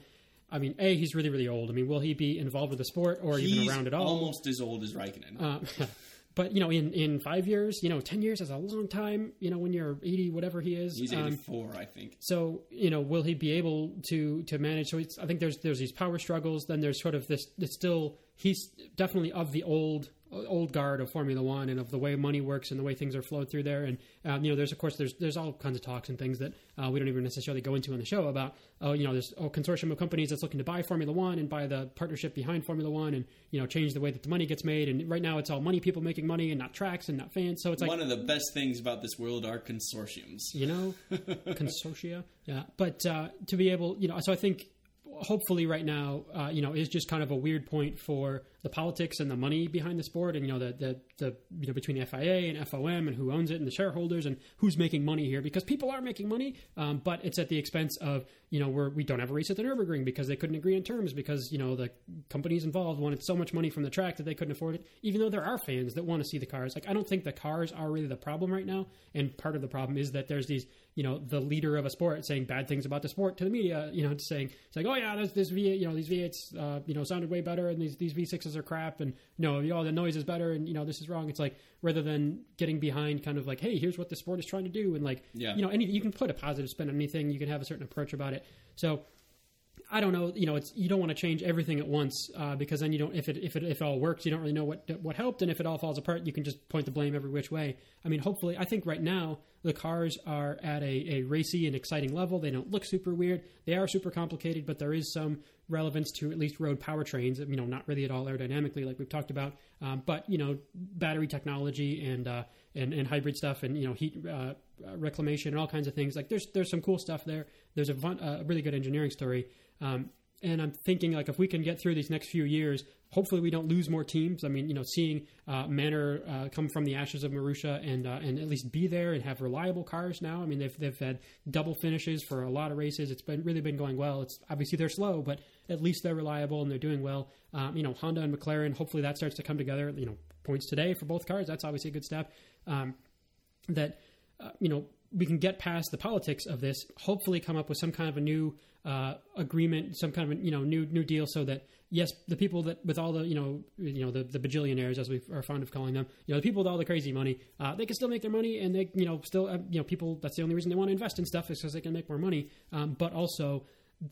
I mean, a he's really really old. I mean, will he be involved with the sport or even around at all? almost as old as Raikkonen. Uh, but you know, in in five years, you know, ten years is a long time. You know, when you're eighty, whatever he is. He's um, 84, I think. so you know, will he be able to to manage? So it's, I think there's there's these power struggles. Then there's sort of this. It's still he's definitely of the old old guard of Formula One and of the way money works and the way things are flowed through there. And um, you know, there's of course there's there's all kinds of talks and things that uh, we don't even necessarily go into on the show about. Oh, you know, there's a consortium of companies that's looking to buy Formula One and buy the partnership behind Formula One and you know change the way that the money gets made. And right now it's all money people making money and not tracks and not fans. So it's like One of the best things about this world are consortiums. you know, consortia. Yeah, but uh, to be able, you know, so I think hopefully right now, uh, you know, is just kind of a weird point for the politics and the money behind the sport, and you know, the the, the you know between the FIA and FOM and who owns it and the shareholders and who's making money here because people are making money, um, but it's at the expense of you know we're, we don't have a race at the Nurburgring because they couldn't agree on terms because you know the companies involved wanted so much money from the track that they couldn't afford it. Even though there are fans that want to see the cars, like I don't think the cars are really the problem right now, and part of the problem is that there's these you know the leader of a sport saying bad things about the sport to the media. You know, saying it's like, oh yeah, there's this V, you know, these V8s, uh, you know, sounded way better, and these these V6s are crap, and no, you know, oh, the noise is better, and you know, this is wrong. It's like rather than getting behind kind of like, hey, here's what the sport is trying to do, and like, Yeah. you know, any you can put a positive spin on anything, you can have a certain approach about it. So. I don't know. You know, it's you don't want to change everything at once uh, because then you don't. If it if it if it all works, you don't really know what what helped, and if it all falls apart, you can just point the blame every which way. I mean, hopefully, I think right now the cars are at a, a racy and exciting level. They don't look super weird. They are super complicated, but there is some relevance to at least road powertrains. You know, not really at all aerodynamically, like we've talked about, um, but you know, battery technology and uh, and and hybrid stuff, and you know, heat uh, reclamation and all kinds of things. Like there's there's some cool stuff there. There's a, fun, a really good engineering story. Um, and I'm thinking like if we can get through these next few years, hopefully we don't lose more teams. I mean, you know, seeing uh, Manor uh, come from the ashes of Marussia and uh, and at least be there and have reliable cars now. I mean, they've they've had double finishes for a lot of races. It's been really been going well. It's obviously they're slow, but at least they're reliable and they're doing well. Um, you know, Honda and McLaren. Hopefully that starts to come together. You know, points today for both cars. That's obviously a good step. Um, that uh, you know we can get past the politics of this. Hopefully, come up with some kind of a new uh, agreement, some kind of you know new new deal, so that yes, the people that with all the you know you know the, the bajillionaires as we are fond of calling them, you know the people with all the crazy money, uh, they can still make their money, and they you know still uh, you know people. That's the only reason they want to invest in stuff is because they can make more money, um, but also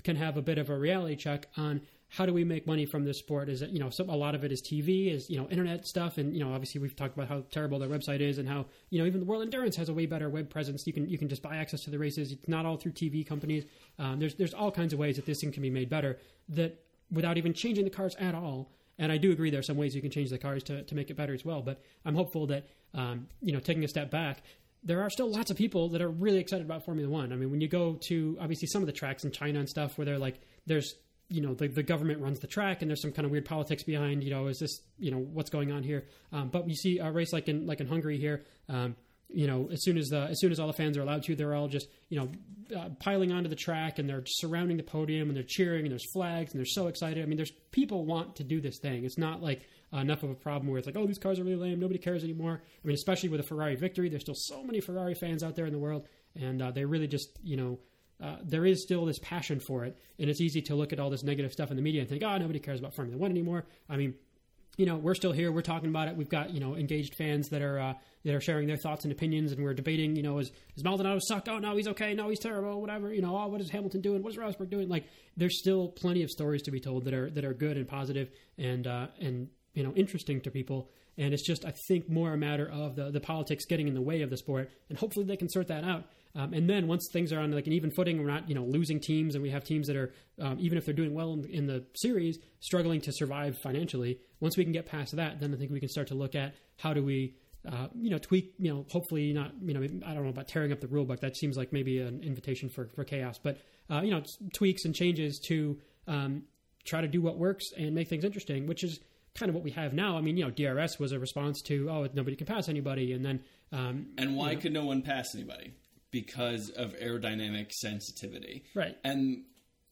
can have a bit of a reality check on how do we make money from this sport? Is it you know a lot of it is TV, is you know internet stuff, and you know obviously we've talked about how terrible their website is, and how you know even the World Endurance has a way better web presence. You can you can just buy access to the races. It's not all through TV companies. Um, there's there's all kinds of ways that this thing can be made better that without even changing the cars at all. And I do agree there are some ways you can change the cars to, to make it better as well. But I'm hopeful that um, you know taking a step back, there are still lots of people that are really excited about Formula One. I mean, when you go to obviously some of the tracks in China and stuff where they're like, there's you know the, the government runs the track and there's some kind of weird politics behind you know is this you know what's going on here um, but you see a race like in like in Hungary here um, you know, as soon as the as soon as all the fans are allowed to, they're all just you know uh, piling onto the track and they're surrounding the podium and they're cheering and there's flags and they're so excited. I mean, there's people want to do this thing. It's not like enough of a problem where it's like, oh, these cars are really lame, nobody cares anymore. I mean, especially with a Ferrari victory, there's still so many Ferrari fans out there in the world, and uh, they really just you know. Uh, there is still this passion for it, and it's easy to look at all this negative stuff in the media and think, "Oh, nobody cares about Formula One anymore." I mean, you know, we're still here. We're talking about it. We've got you know engaged fans that are uh, that are sharing their thoughts and opinions, and we're debating. You know, is is Maldonado sucked? Oh no, he's okay. No, he's terrible. Whatever. You know, oh, what is Hamilton doing? What is Rosberg doing? Like, there's still plenty of stories to be told that are that are good and positive and uh, and you know interesting to people. And it's just, I think, more a matter of the the politics getting in the way of the sport, and hopefully they can sort that out. Um, and then once things are on like an even footing, we're not you know losing teams, and we have teams that are um, even if they're doing well in, in, the series, struggling to survive financially. Once we can get past that, then I think we can start to look at how do we. Uh, you know, tweak. You know, hopefully not. You know, I don't know about tearing up the rule book. That seems like maybe an invitation for for chaos. But uh, you know, tweaks and changes to um, try to do what works and make things interesting, which is kind of what we have now. I mean, you know, DRS was a response to oh, nobody can pass anybody, and then um, and why you know, could no one pass anybody? Because of aerodynamic sensitivity. Right. And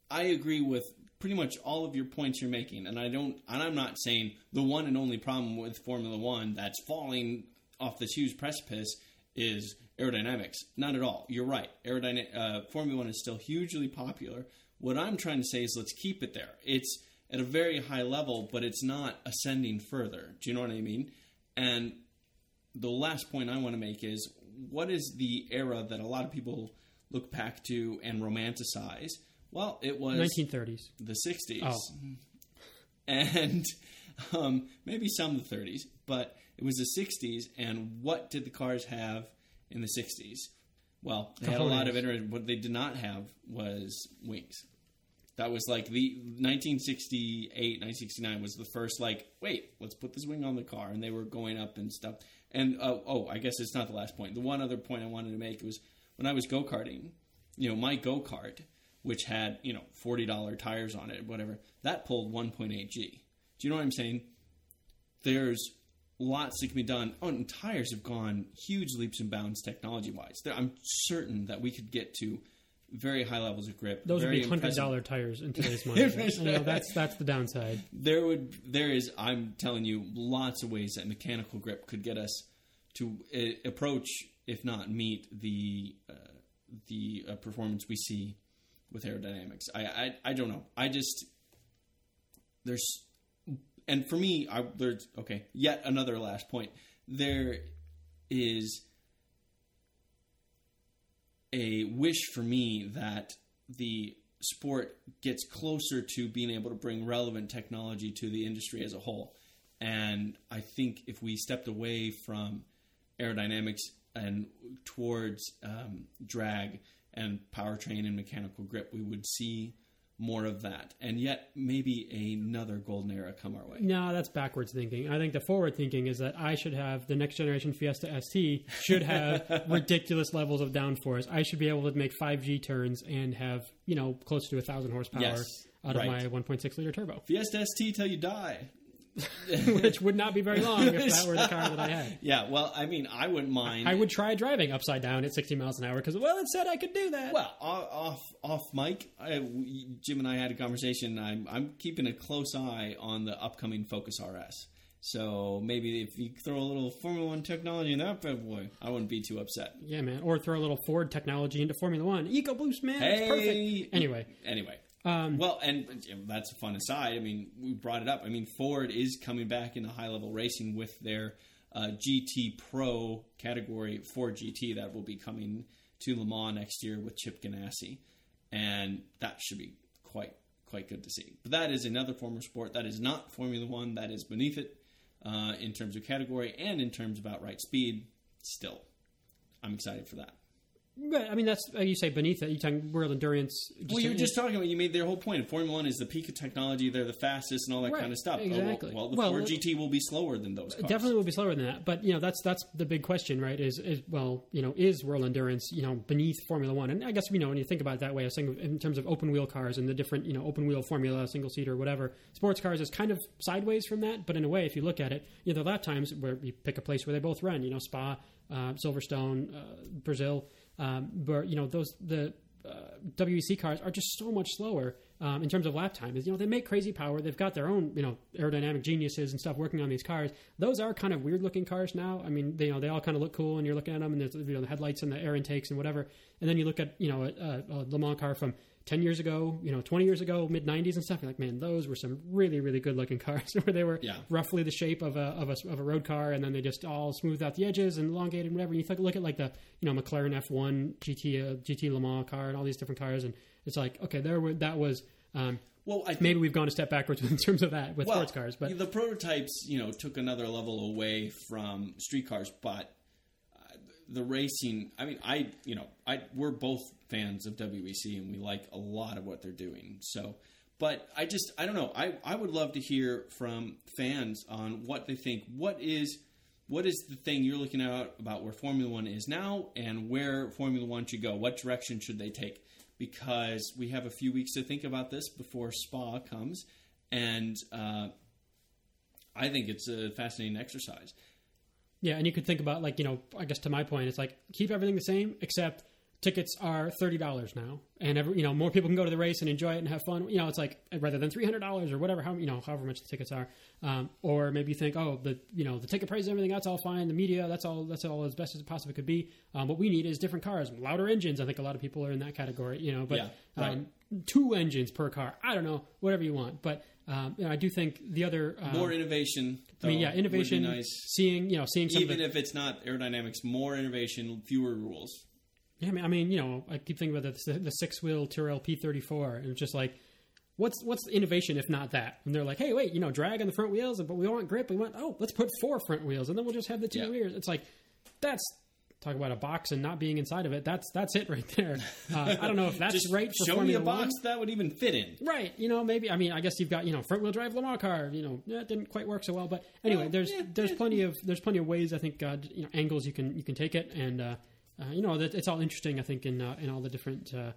I agree with pretty much all of your points you're making. And I don't and I'm not saying the one and only problem with Formula 1 that's falling off this huge precipice is aerodynamics. Not at all. You're right. Aerodynamic uh, Formula 1 is still hugely popular. What I'm trying to say is let's keep it there. It's at a very high level, but it's not ascending further. Do you know what I mean? And the last point I want to make is what is the era that a lot of people look back to and romanticize? Well, it was 1930s, the 60s, oh. and um, maybe some of the 30s, but it was the 60s. And what did the cars have in the 60s? Well, they had a lot of interest. What they did not have was wings. That was like the 1968, 1969 was the first like, wait, let's put this wing on the car, and they were going up and stuff. And uh, oh, I guess it's not the last point. The one other point I wanted to make was when I was go karting. You know, my go kart, which had you know forty dollar tires on it, whatever, that pulled one point eight G. Do you know what I'm saying? There's lots that can be done. Oh, and tires have gone huge leaps and bounds technology wise. I'm certain that we could get to very high levels of grip. Those would be hundred dollar tires in today's money. you know, that's that's the downside. There would there is I'm telling you lots of ways that mechanical grip could get us to uh, approach, if not meet the uh, the uh, performance we see with aerodynamics. I, I I don't know. I just there's and for me, I, there's okay. Yet another last point. There is a wish for me that the sport gets closer to being able to bring relevant technology to the industry as a whole. And I think if we stepped away from aerodynamics and towards um, drag and powertrain and mechanical grip, we would see more of that, and yet maybe another golden era come our way. No, that's backwards thinking. I think the forward thinking is that I should have the next generation Fiesta ST should have ridiculous levels of downforce. I should be able to make 5G turns and have you know close to a thousand horsepower yes, out right. of my 1.6 liter turbo. Fiesta ST till you die. which would not be very long if that were the car that I had. Yeah, well, I mean, I wouldn't mind. I would try driving upside down at 60 miles an hour because, well, it said I could do that. Well, off off mic, I, Jim and I had a conversation. I'm, I'm keeping a close eye on the upcoming Focus RS. So maybe if you throw a little Formula One technology in that bad boy, I wouldn't be too upset. Yeah, man. Or throw a little Ford technology into Formula One. EcoBoost, man. Hey, perfect. Anyway. Anyway. Um, well, and that's a fun aside. I mean, we brought it up. I mean, Ford is coming back into high level racing with their uh, GT Pro category Ford GT that will be coming to Le Mans next year with Chip Ganassi, and that should be quite quite good to see. But that is another form of sport that is not Formula One. That is beneath it uh, in terms of category and in terms of outright speed. Still, I'm excited for that. But I mean, that's uh, you say beneath it. You're talking world endurance? Well, you were just talking about. You made their whole point. Formula One is the peak of technology. They're the fastest and all that Right, kind of stuff. Oh, well- exactly. well, the Well, Ford GT will be slower than those cars. definitely will be slower than that. But you know, that's that's the big question, right? Is is well, you know, is world endurance you know beneath Formula One? And I guess you know when you think about it that way, a single, in terms of open wheel cars and the different you know open wheel Formula, single seater, whatever, sports cars is kind of sideways from that. But in a way, if you look at it, you know, there are a lot of times where you pick a place where they both run. You know, Spa, uh, Silverstone, uh, Brazil, um, where you know those the uh, WEC cars are just so much slower um, in terms of lap time. You know they make crazy power. They've got their own you know aerodynamic geniuses and stuff working on these cars. Those are kind of weird looking cars now. I mean, they you know they all kind of look cool, and you're looking at them, and there's you know the headlights and the air intakes and whatever. And then you look at you know a, a, a Le Mans car from 10 years ago, you know, 20 years ago, mid 90s and stuff. You're like, man, those were some really, really good looking cars where they were Yeah. roughly the shape of a, of a of a road car, and then they just all smoothed out the edges and elongated and whatever. And you think, look at like the you know McLaren F1 GT uh, GT Le Mans car and all these different cars, and it's like, okay, there were that was. Um, Well, think maybe we've gone a step backwards in terms of that with well, sports cars, but the prototypes, you know, took another level away from street cars, but the racing. I mean, I, you know, I we're both fans of WEC, and we like a lot of what they're doing. So, but I just, I don't know. I I would love to hear from fans on what they think. What is what is the thing you're looking at about where Formula One is now and where Formula One should go? What direction should they take? Because we have a few weeks to think about this before Spa comes, and uh, I think it's a fascinating exercise. Yeah, and you could think about like you know, I guess to my point, it's like keep everything the same except tickets are thirty dollars now, and every you know more people can go to the race and enjoy it and have fun. You know, it's like rather than three hundred dollars or whatever, how you know however much the tickets are, um, or maybe you think oh the you know the ticket price and everything that's all fine, the media that's all that's all as best as it possibly could be. Um, what we need is different cars, louder engines. I think a lot of people are in that category. You know, but Yeah, right. um, two engines per car. I don't know, whatever you want, but. Um, I do think the other um, More innovation. I mean, though, yeah, innovation. nice. Seeing, you know, seeing Even the, if it's not aerodynamics, more innovation, fewer rules. Yeah, I mean, I mean, you know, I keep thinking about the, the six wheel Tyrrell P34, and it's just like, what's what's the innovation if not that? And they're like, hey, wait, you know, drag on the front wheels, but we want grip. We want oh, let's put four front wheels, and then we'll just have the two Yeah. rears. It's like that's talk about a box and not being inside of it. That's that's it right there. Uh, I don't know if that's right for show Formula me a box One. that would even fit in. Right, you know, maybe I mean, I guess you've got you know front wheel drive Le Mans car. You know, that didn't quite work so well, but anyway, Well, there's yeah, there's yeah. plenty of there's plenty of ways I think uh, you know angles you can you can take it, and uh, uh, you know that it's all interesting. I think in uh, in all the different uh,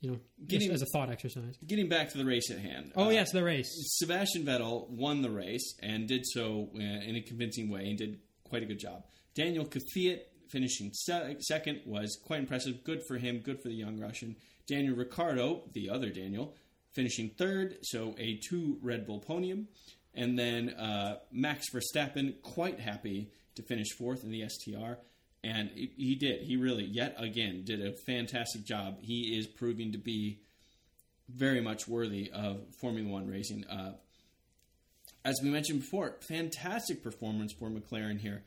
you know Getting- as a thought exercise. Getting back to the race at hand. Oh yes, the race. Sebastian Vettel won the race and did so in a convincing way and did quite a good job. Daniel Kvyat finishing se- second was quite impressive. Good for him. Good for the young Russian. Daniel Ricciardo, the other Daniel, finishing third. So a two Red Bull podium. And then uh, Max Verstappen, quite happy to finish fourth in the STR. And he- he did. He really, yet again, did a fantastic job. He is proving to be very much worthy of Formula One racing. Uh, as we mentioned before, fantastic performance for McLaren here.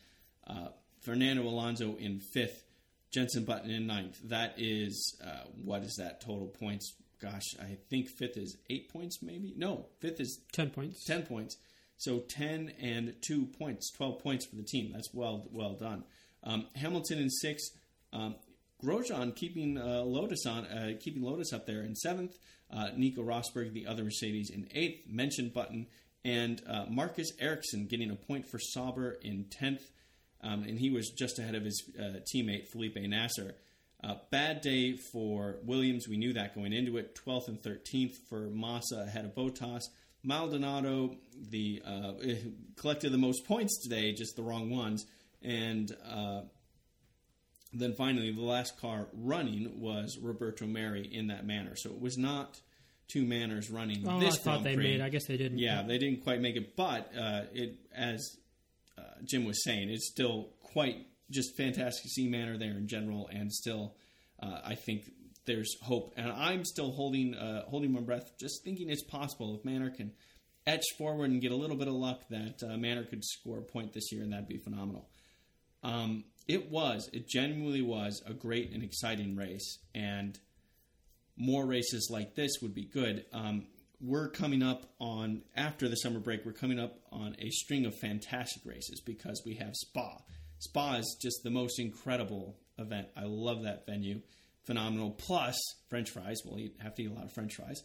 Uh, Fernando Alonso in fifth, Jenson Button in ninth. That is, uh, what is that total points? Gosh, I think fifth is eight points, maybe? No, fifth is Ten points. 10 points. So 10 and 2 points, 12 points for the team. That's well well done. Um, Hamilton in sixth. Um, Grosjean keeping uh, Lotus on, uh, keeping Lotus up there in seventh. Uh, Nico Rosberg, the other Mercedes, in eighth. Mentioned Button and uh, Marcus Ericsson getting a point for Sauber in tenth, um, and he was just ahead of his uh, teammate Felipe Nasr. Uh, bad day for Williams. We knew that going into it. 12th and 13th for Massa ahead of Bottas. Maldonado, the uh, collected the most points today, just the wrong ones. And uh, then finally, the last car running was Roberto Merhi in that Manor. So it was not two Manors running Oh, this I thought Grand they Prix. made. I guess they didn't. Yeah, they didn't quite make it, but uh, it as uh, Jim was saying, it's still quite just fantastic to see Manor there in general, and still, uh, I think there's hope, and I'm still holding uh, holding my breath, just thinking it's possible if Manor can etch forward and get a little bit of luck that uh, Manor could score a point this year, and that'd be phenomenal. Um, it was, it genuinely was a great and exciting race, and more races like this would be good. Um, we're coming up on after the summer break. We're coming up on a string of fantastic races because we have Spa, Spa is just the most incredible event. I love that venue, phenomenal. Plus French fries. We'll eat, have to eat a lot of French fries.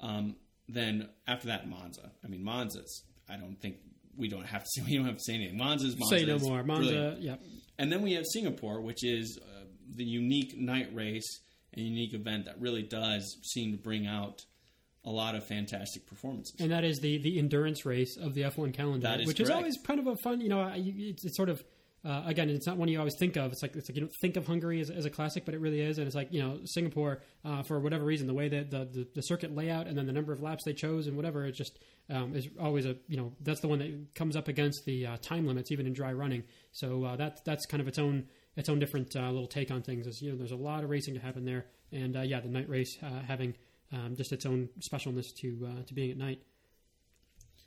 Um, then after that, Monza. I mean, Monza's. I don't think we don't have to say we don't have to say anything. Monza's Monza. Say no more. Monza, brilliant. yeah. And then we have Singapore, which is uh, the unique night race, a unique event that really does seem to bring out a lot of fantastic performances. And that is the the endurance race of the F1 calendar, That is which is always kind of a fun. You know, it's, it's sort of uh, again, it's not one you always think of. It's like it's like you don't think of Hungary as, as a classic, but it really is. And it's like you know Singapore uh, for whatever reason, the way that the, the the circuit layout and then the number of laps they chose and whatever, it just um, is always a you know that's the one that comes up against the uh, time limits even in dry running. So uh, that that's kind of its own its own different uh, little take on things. Is you know there's a lot of racing to happen there, and uh, yeah, the night race uh, having um, just its own specialness to uh, to being at night.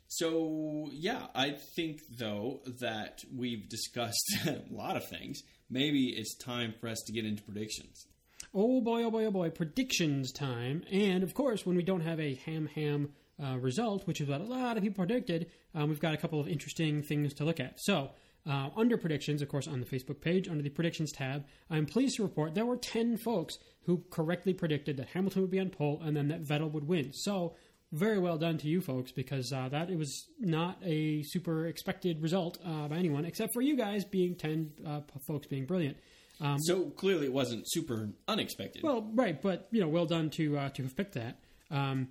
So yeah, I think though that we've discussed a lot of things. Maybe it's time for us to get into predictions. Oh boy, oh boy, oh boy, predictions time. And of course, when we don't have a ham ham uh, result, which is what a lot of people predicted, um, we've got a couple of interesting things to look at. So, uh, under predictions, of course, on the Facebook page, under the predictions tab, I'm pleased to report there were 10 folks who correctly predicted that Hamilton would be on pole and then that Vettel would win. So, very well done to you folks because uh, that it was not a super expected result uh, by anyone except for you guys being 10 uh, folks being brilliant. Um, So clearly, it wasn't super unexpected. well, right, but you know, well done to uh, to have picked that. Um,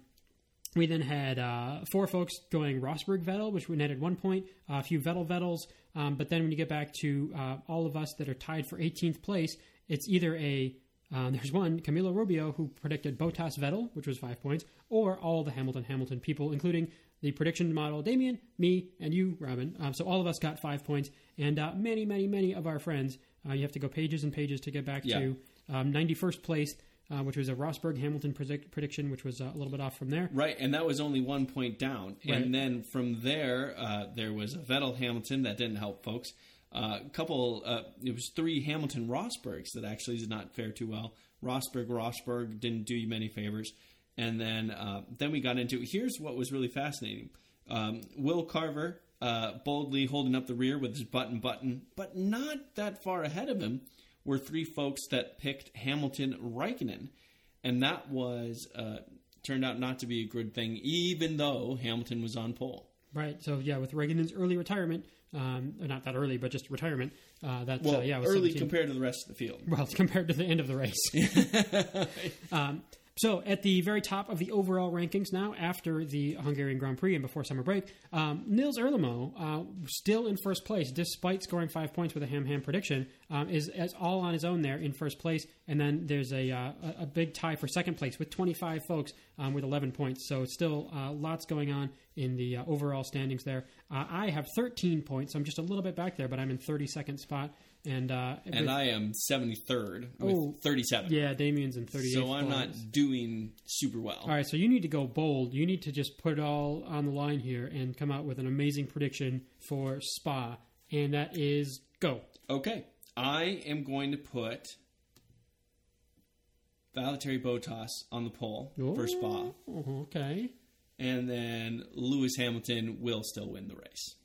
we then had uh, four folks going Rosberg Vettel, which we netted one point. Uh, a few Vettel Vettels, um, but then when you get back to uh, all of us that are tied for 18th place, it's either a um, there's one Camilo Rubio who predicted Bottas Vettel, which was five points, or all the Hamilton Hamilton people, including the prediction model Damien, me, and you, Robin. Um, so all of us got five points, and uh, many, many, many of our friends. Uh, you have to go pages and pages to get back Yeah. to um, 91st place, uh, which was a Rosberg Hamilton predict- prediction, which was uh, a little bit off from there. Right, and that was only one point down. Right. And then from there, uh, there was a Vettel Hamilton that didn't help folks. Uh, a couple, uh, it was three Hamilton Rosbergs that actually did not fare too well. Rosberg, Rosberg didn't do you many favors. And then, uh, then we got into here's what was really fascinating. Um, Will Carver uh, boldly holding up the rear with his button button, but not that far ahead of him were three folks that picked Hamilton Raikkonen and that was uh, turned out not to be a good thing, even though Hamilton was on pole. Right. So yeah, with Reagan's early retirement, um, not that early, but just retirement. Uh, that Well, uh, yeah, was early 17 compared to the rest of the field. well compared to the end of the race. um, so at the very top of the overall rankings now, after the Hungarian Grand Prix and before summer break, um, Nils Erlemo, uh, still in first place despite scoring five points with a ham ham prediction, um, is, is all on his own there in first place. And then there's a uh, a- a big tie for second place with 25 folks um, with 11 points. So it's still uh, lots going on in the uh, overall standings there. Uh, I have 13 points. So I'm just a little bit back there, but I'm in 32nd spot. And uh, And with- I am 73rd with Oh, 37. yeah, Damien's in 38. so I'm not doing super well. All right, so you need to go bold. You need to just put it all on the line here and come out with an amazing prediction for Spa, and that is go. Okay. I am going to put Valtteri Bottas on the pole for Spa, Oh, okay. and then Lewis Hamilton will still win the race.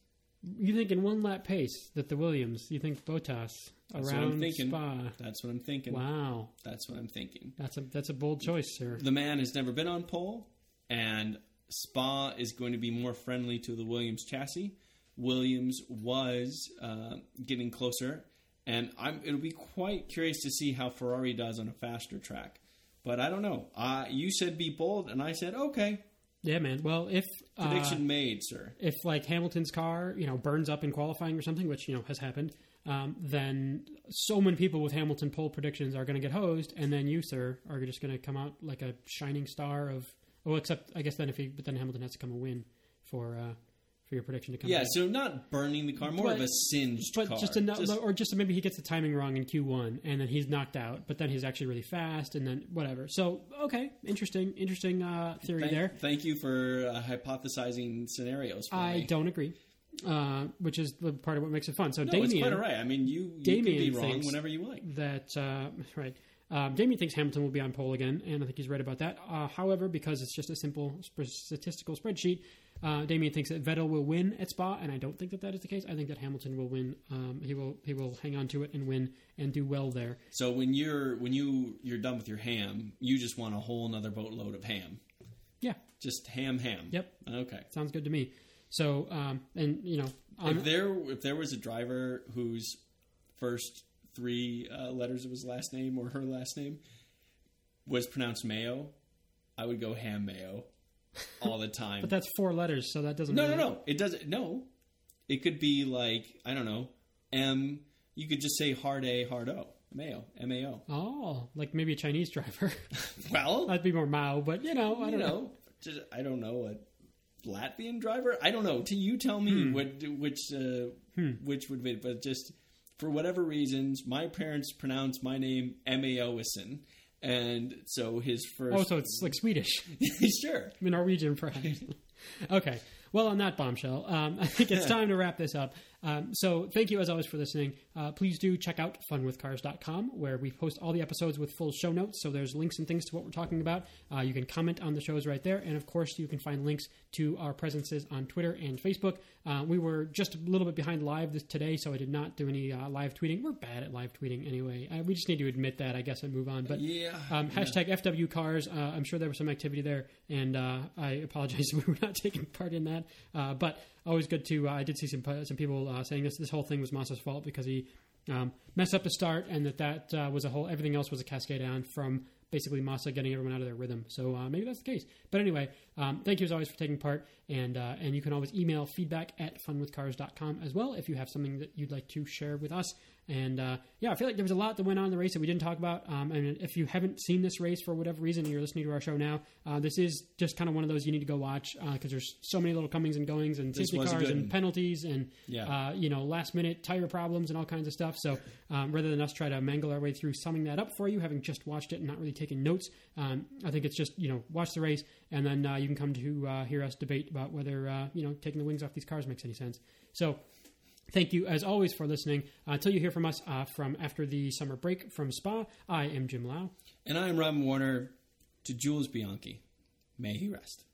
You think in one lap pace that the Williams? You think Bottas That's around I'm thinking. Spa? That's what I'm thinking. Wow, That's what I'm thinking. that's a that's a bold choice, sir. the man has never been on pole, and Spa is going to be more friendly to the Williams chassis. Williams was uh, getting closer, and I'm, it'll be quite curious to see how Ferrari does on a faster track. But I don't know. Uh, you said be bold, and I said okay. Yeah, man. Well, if uh, Prediction made, sir. if like Hamilton's car, you know, burns up in qualifying or something, which you know has happened, um, then so many people with Hamilton pole predictions are going to get hosed, and then you, sir, are just going to come out like a shining star of. Well, except I guess then if he, but then Hamilton has to come a win for uh, for your prediction to come. Yeah, so not burning the car, more But- of a singed But car. just enough, or just maybe he gets the timing wrong in Q one, and then he's knocked out. But then he's actually really fast, and then whatever. So okay, interesting, interesting uh, theory thank, there. thank you for uh, hypothesizing scenarios for I me. don't agree, uh, which is the part of what makes it fun. So No, Damien, it's quite all right. I mean, you, you can be Damien wrong whenever you like. that uh, right. Um, Damien thinks Hamilton will be on pole again, and I think he's right about that. Uh, however, because it's just a simple sp- statistical spreadsheet, Uh, Damien thinks that Vettel will win at Spa, and I don't think that that is the case. I think that Hamilton will win. Um, he will he will hang on to it and win and do well there. So when you're when you you're done with your ham, you just want a whole another boatload of ham. Yeah, Just ham, ham. Yep. Okay. sounds good to me. So um, and you know, on, If there if there was a driver whose first three uh, letters of his last name or her last name was pronounced Mayo, I would go ham mayo all the time. but that's four letters, so that doesn't. no, no, really- no. It doesn't. No, it could be like I don't know. M. You could just say hard A, hard O. Mayo, M A O. Oh, like maybe a Chinese driver. Well, That'd be more Mao, but you know, I don't know. know, just, I don't know what Latvian driver. I don't know. To you, tell me Hmm. what which uh, which would be. But just for whatever reasons, my parents pronounce my name M A O Ison, and so his first. Oh, so it's like Swedish, sure. Norwegian, perhaps. okay. Well, on that bombshell, um, I think it's time to wrap this up. Um, so, thank you as always for listening. Uh, please do check out funwithcars.com where we post all the episodes with full show notes. So, there's links and things to what we're talking about. Uh, you can comment on the shows right there. And of course, you can find links to our presences on Twitter and Facebook. Uh, we were just a little bit behind live this, today, so I did not do any uh, live tweeting. We're bad at live tweeting anyway. Uh, we just need to admit that, I guess, and move on. But Yeah. um, hashtag FW cars. Uh, I'm sure there was some activity there, and uh, I apologize if we were not taking part in that. Uh, but always good to. Uh, I did see some some people uh, saying this this whole thing was Massa's fault because he um, messed up the start, and that that uh, was a whole. Everything else was a cascade down from basically Massa getting everyone out of their rhythm. So uh, maybe that's the case. But anyway, um, thank you as always for taking part, and uh, and you can always email feedback at funwithcars.com as well if you have something that you'd like to share with us. And uh, yeah, I feel like there was a lot that went on in the race that we didn't talk about. Um, and if you haven't seen this race for whatever reason, and you're listening to our show now, uh, this is just kind of one of those you need to go watch because there's so many little comings and goings and safety cars and penalties and Yeah. uh, you know last minute tire problems and all kinds of stuff. So um, rather than us try to mangle our way through summing that up for you, having just watched it and not really taking notes, um, I think it's just you know watch the race and then uh, you can come to uh, hear us debate about whether uh, you know taking the wings off these cars makes any sense. So. Thank you, as always, for listening. Uh, until you hear from us uh, from after the summer break from Spa, I am Jim Lau. And I am Robin Warner to Jules Bianchi. May he rest.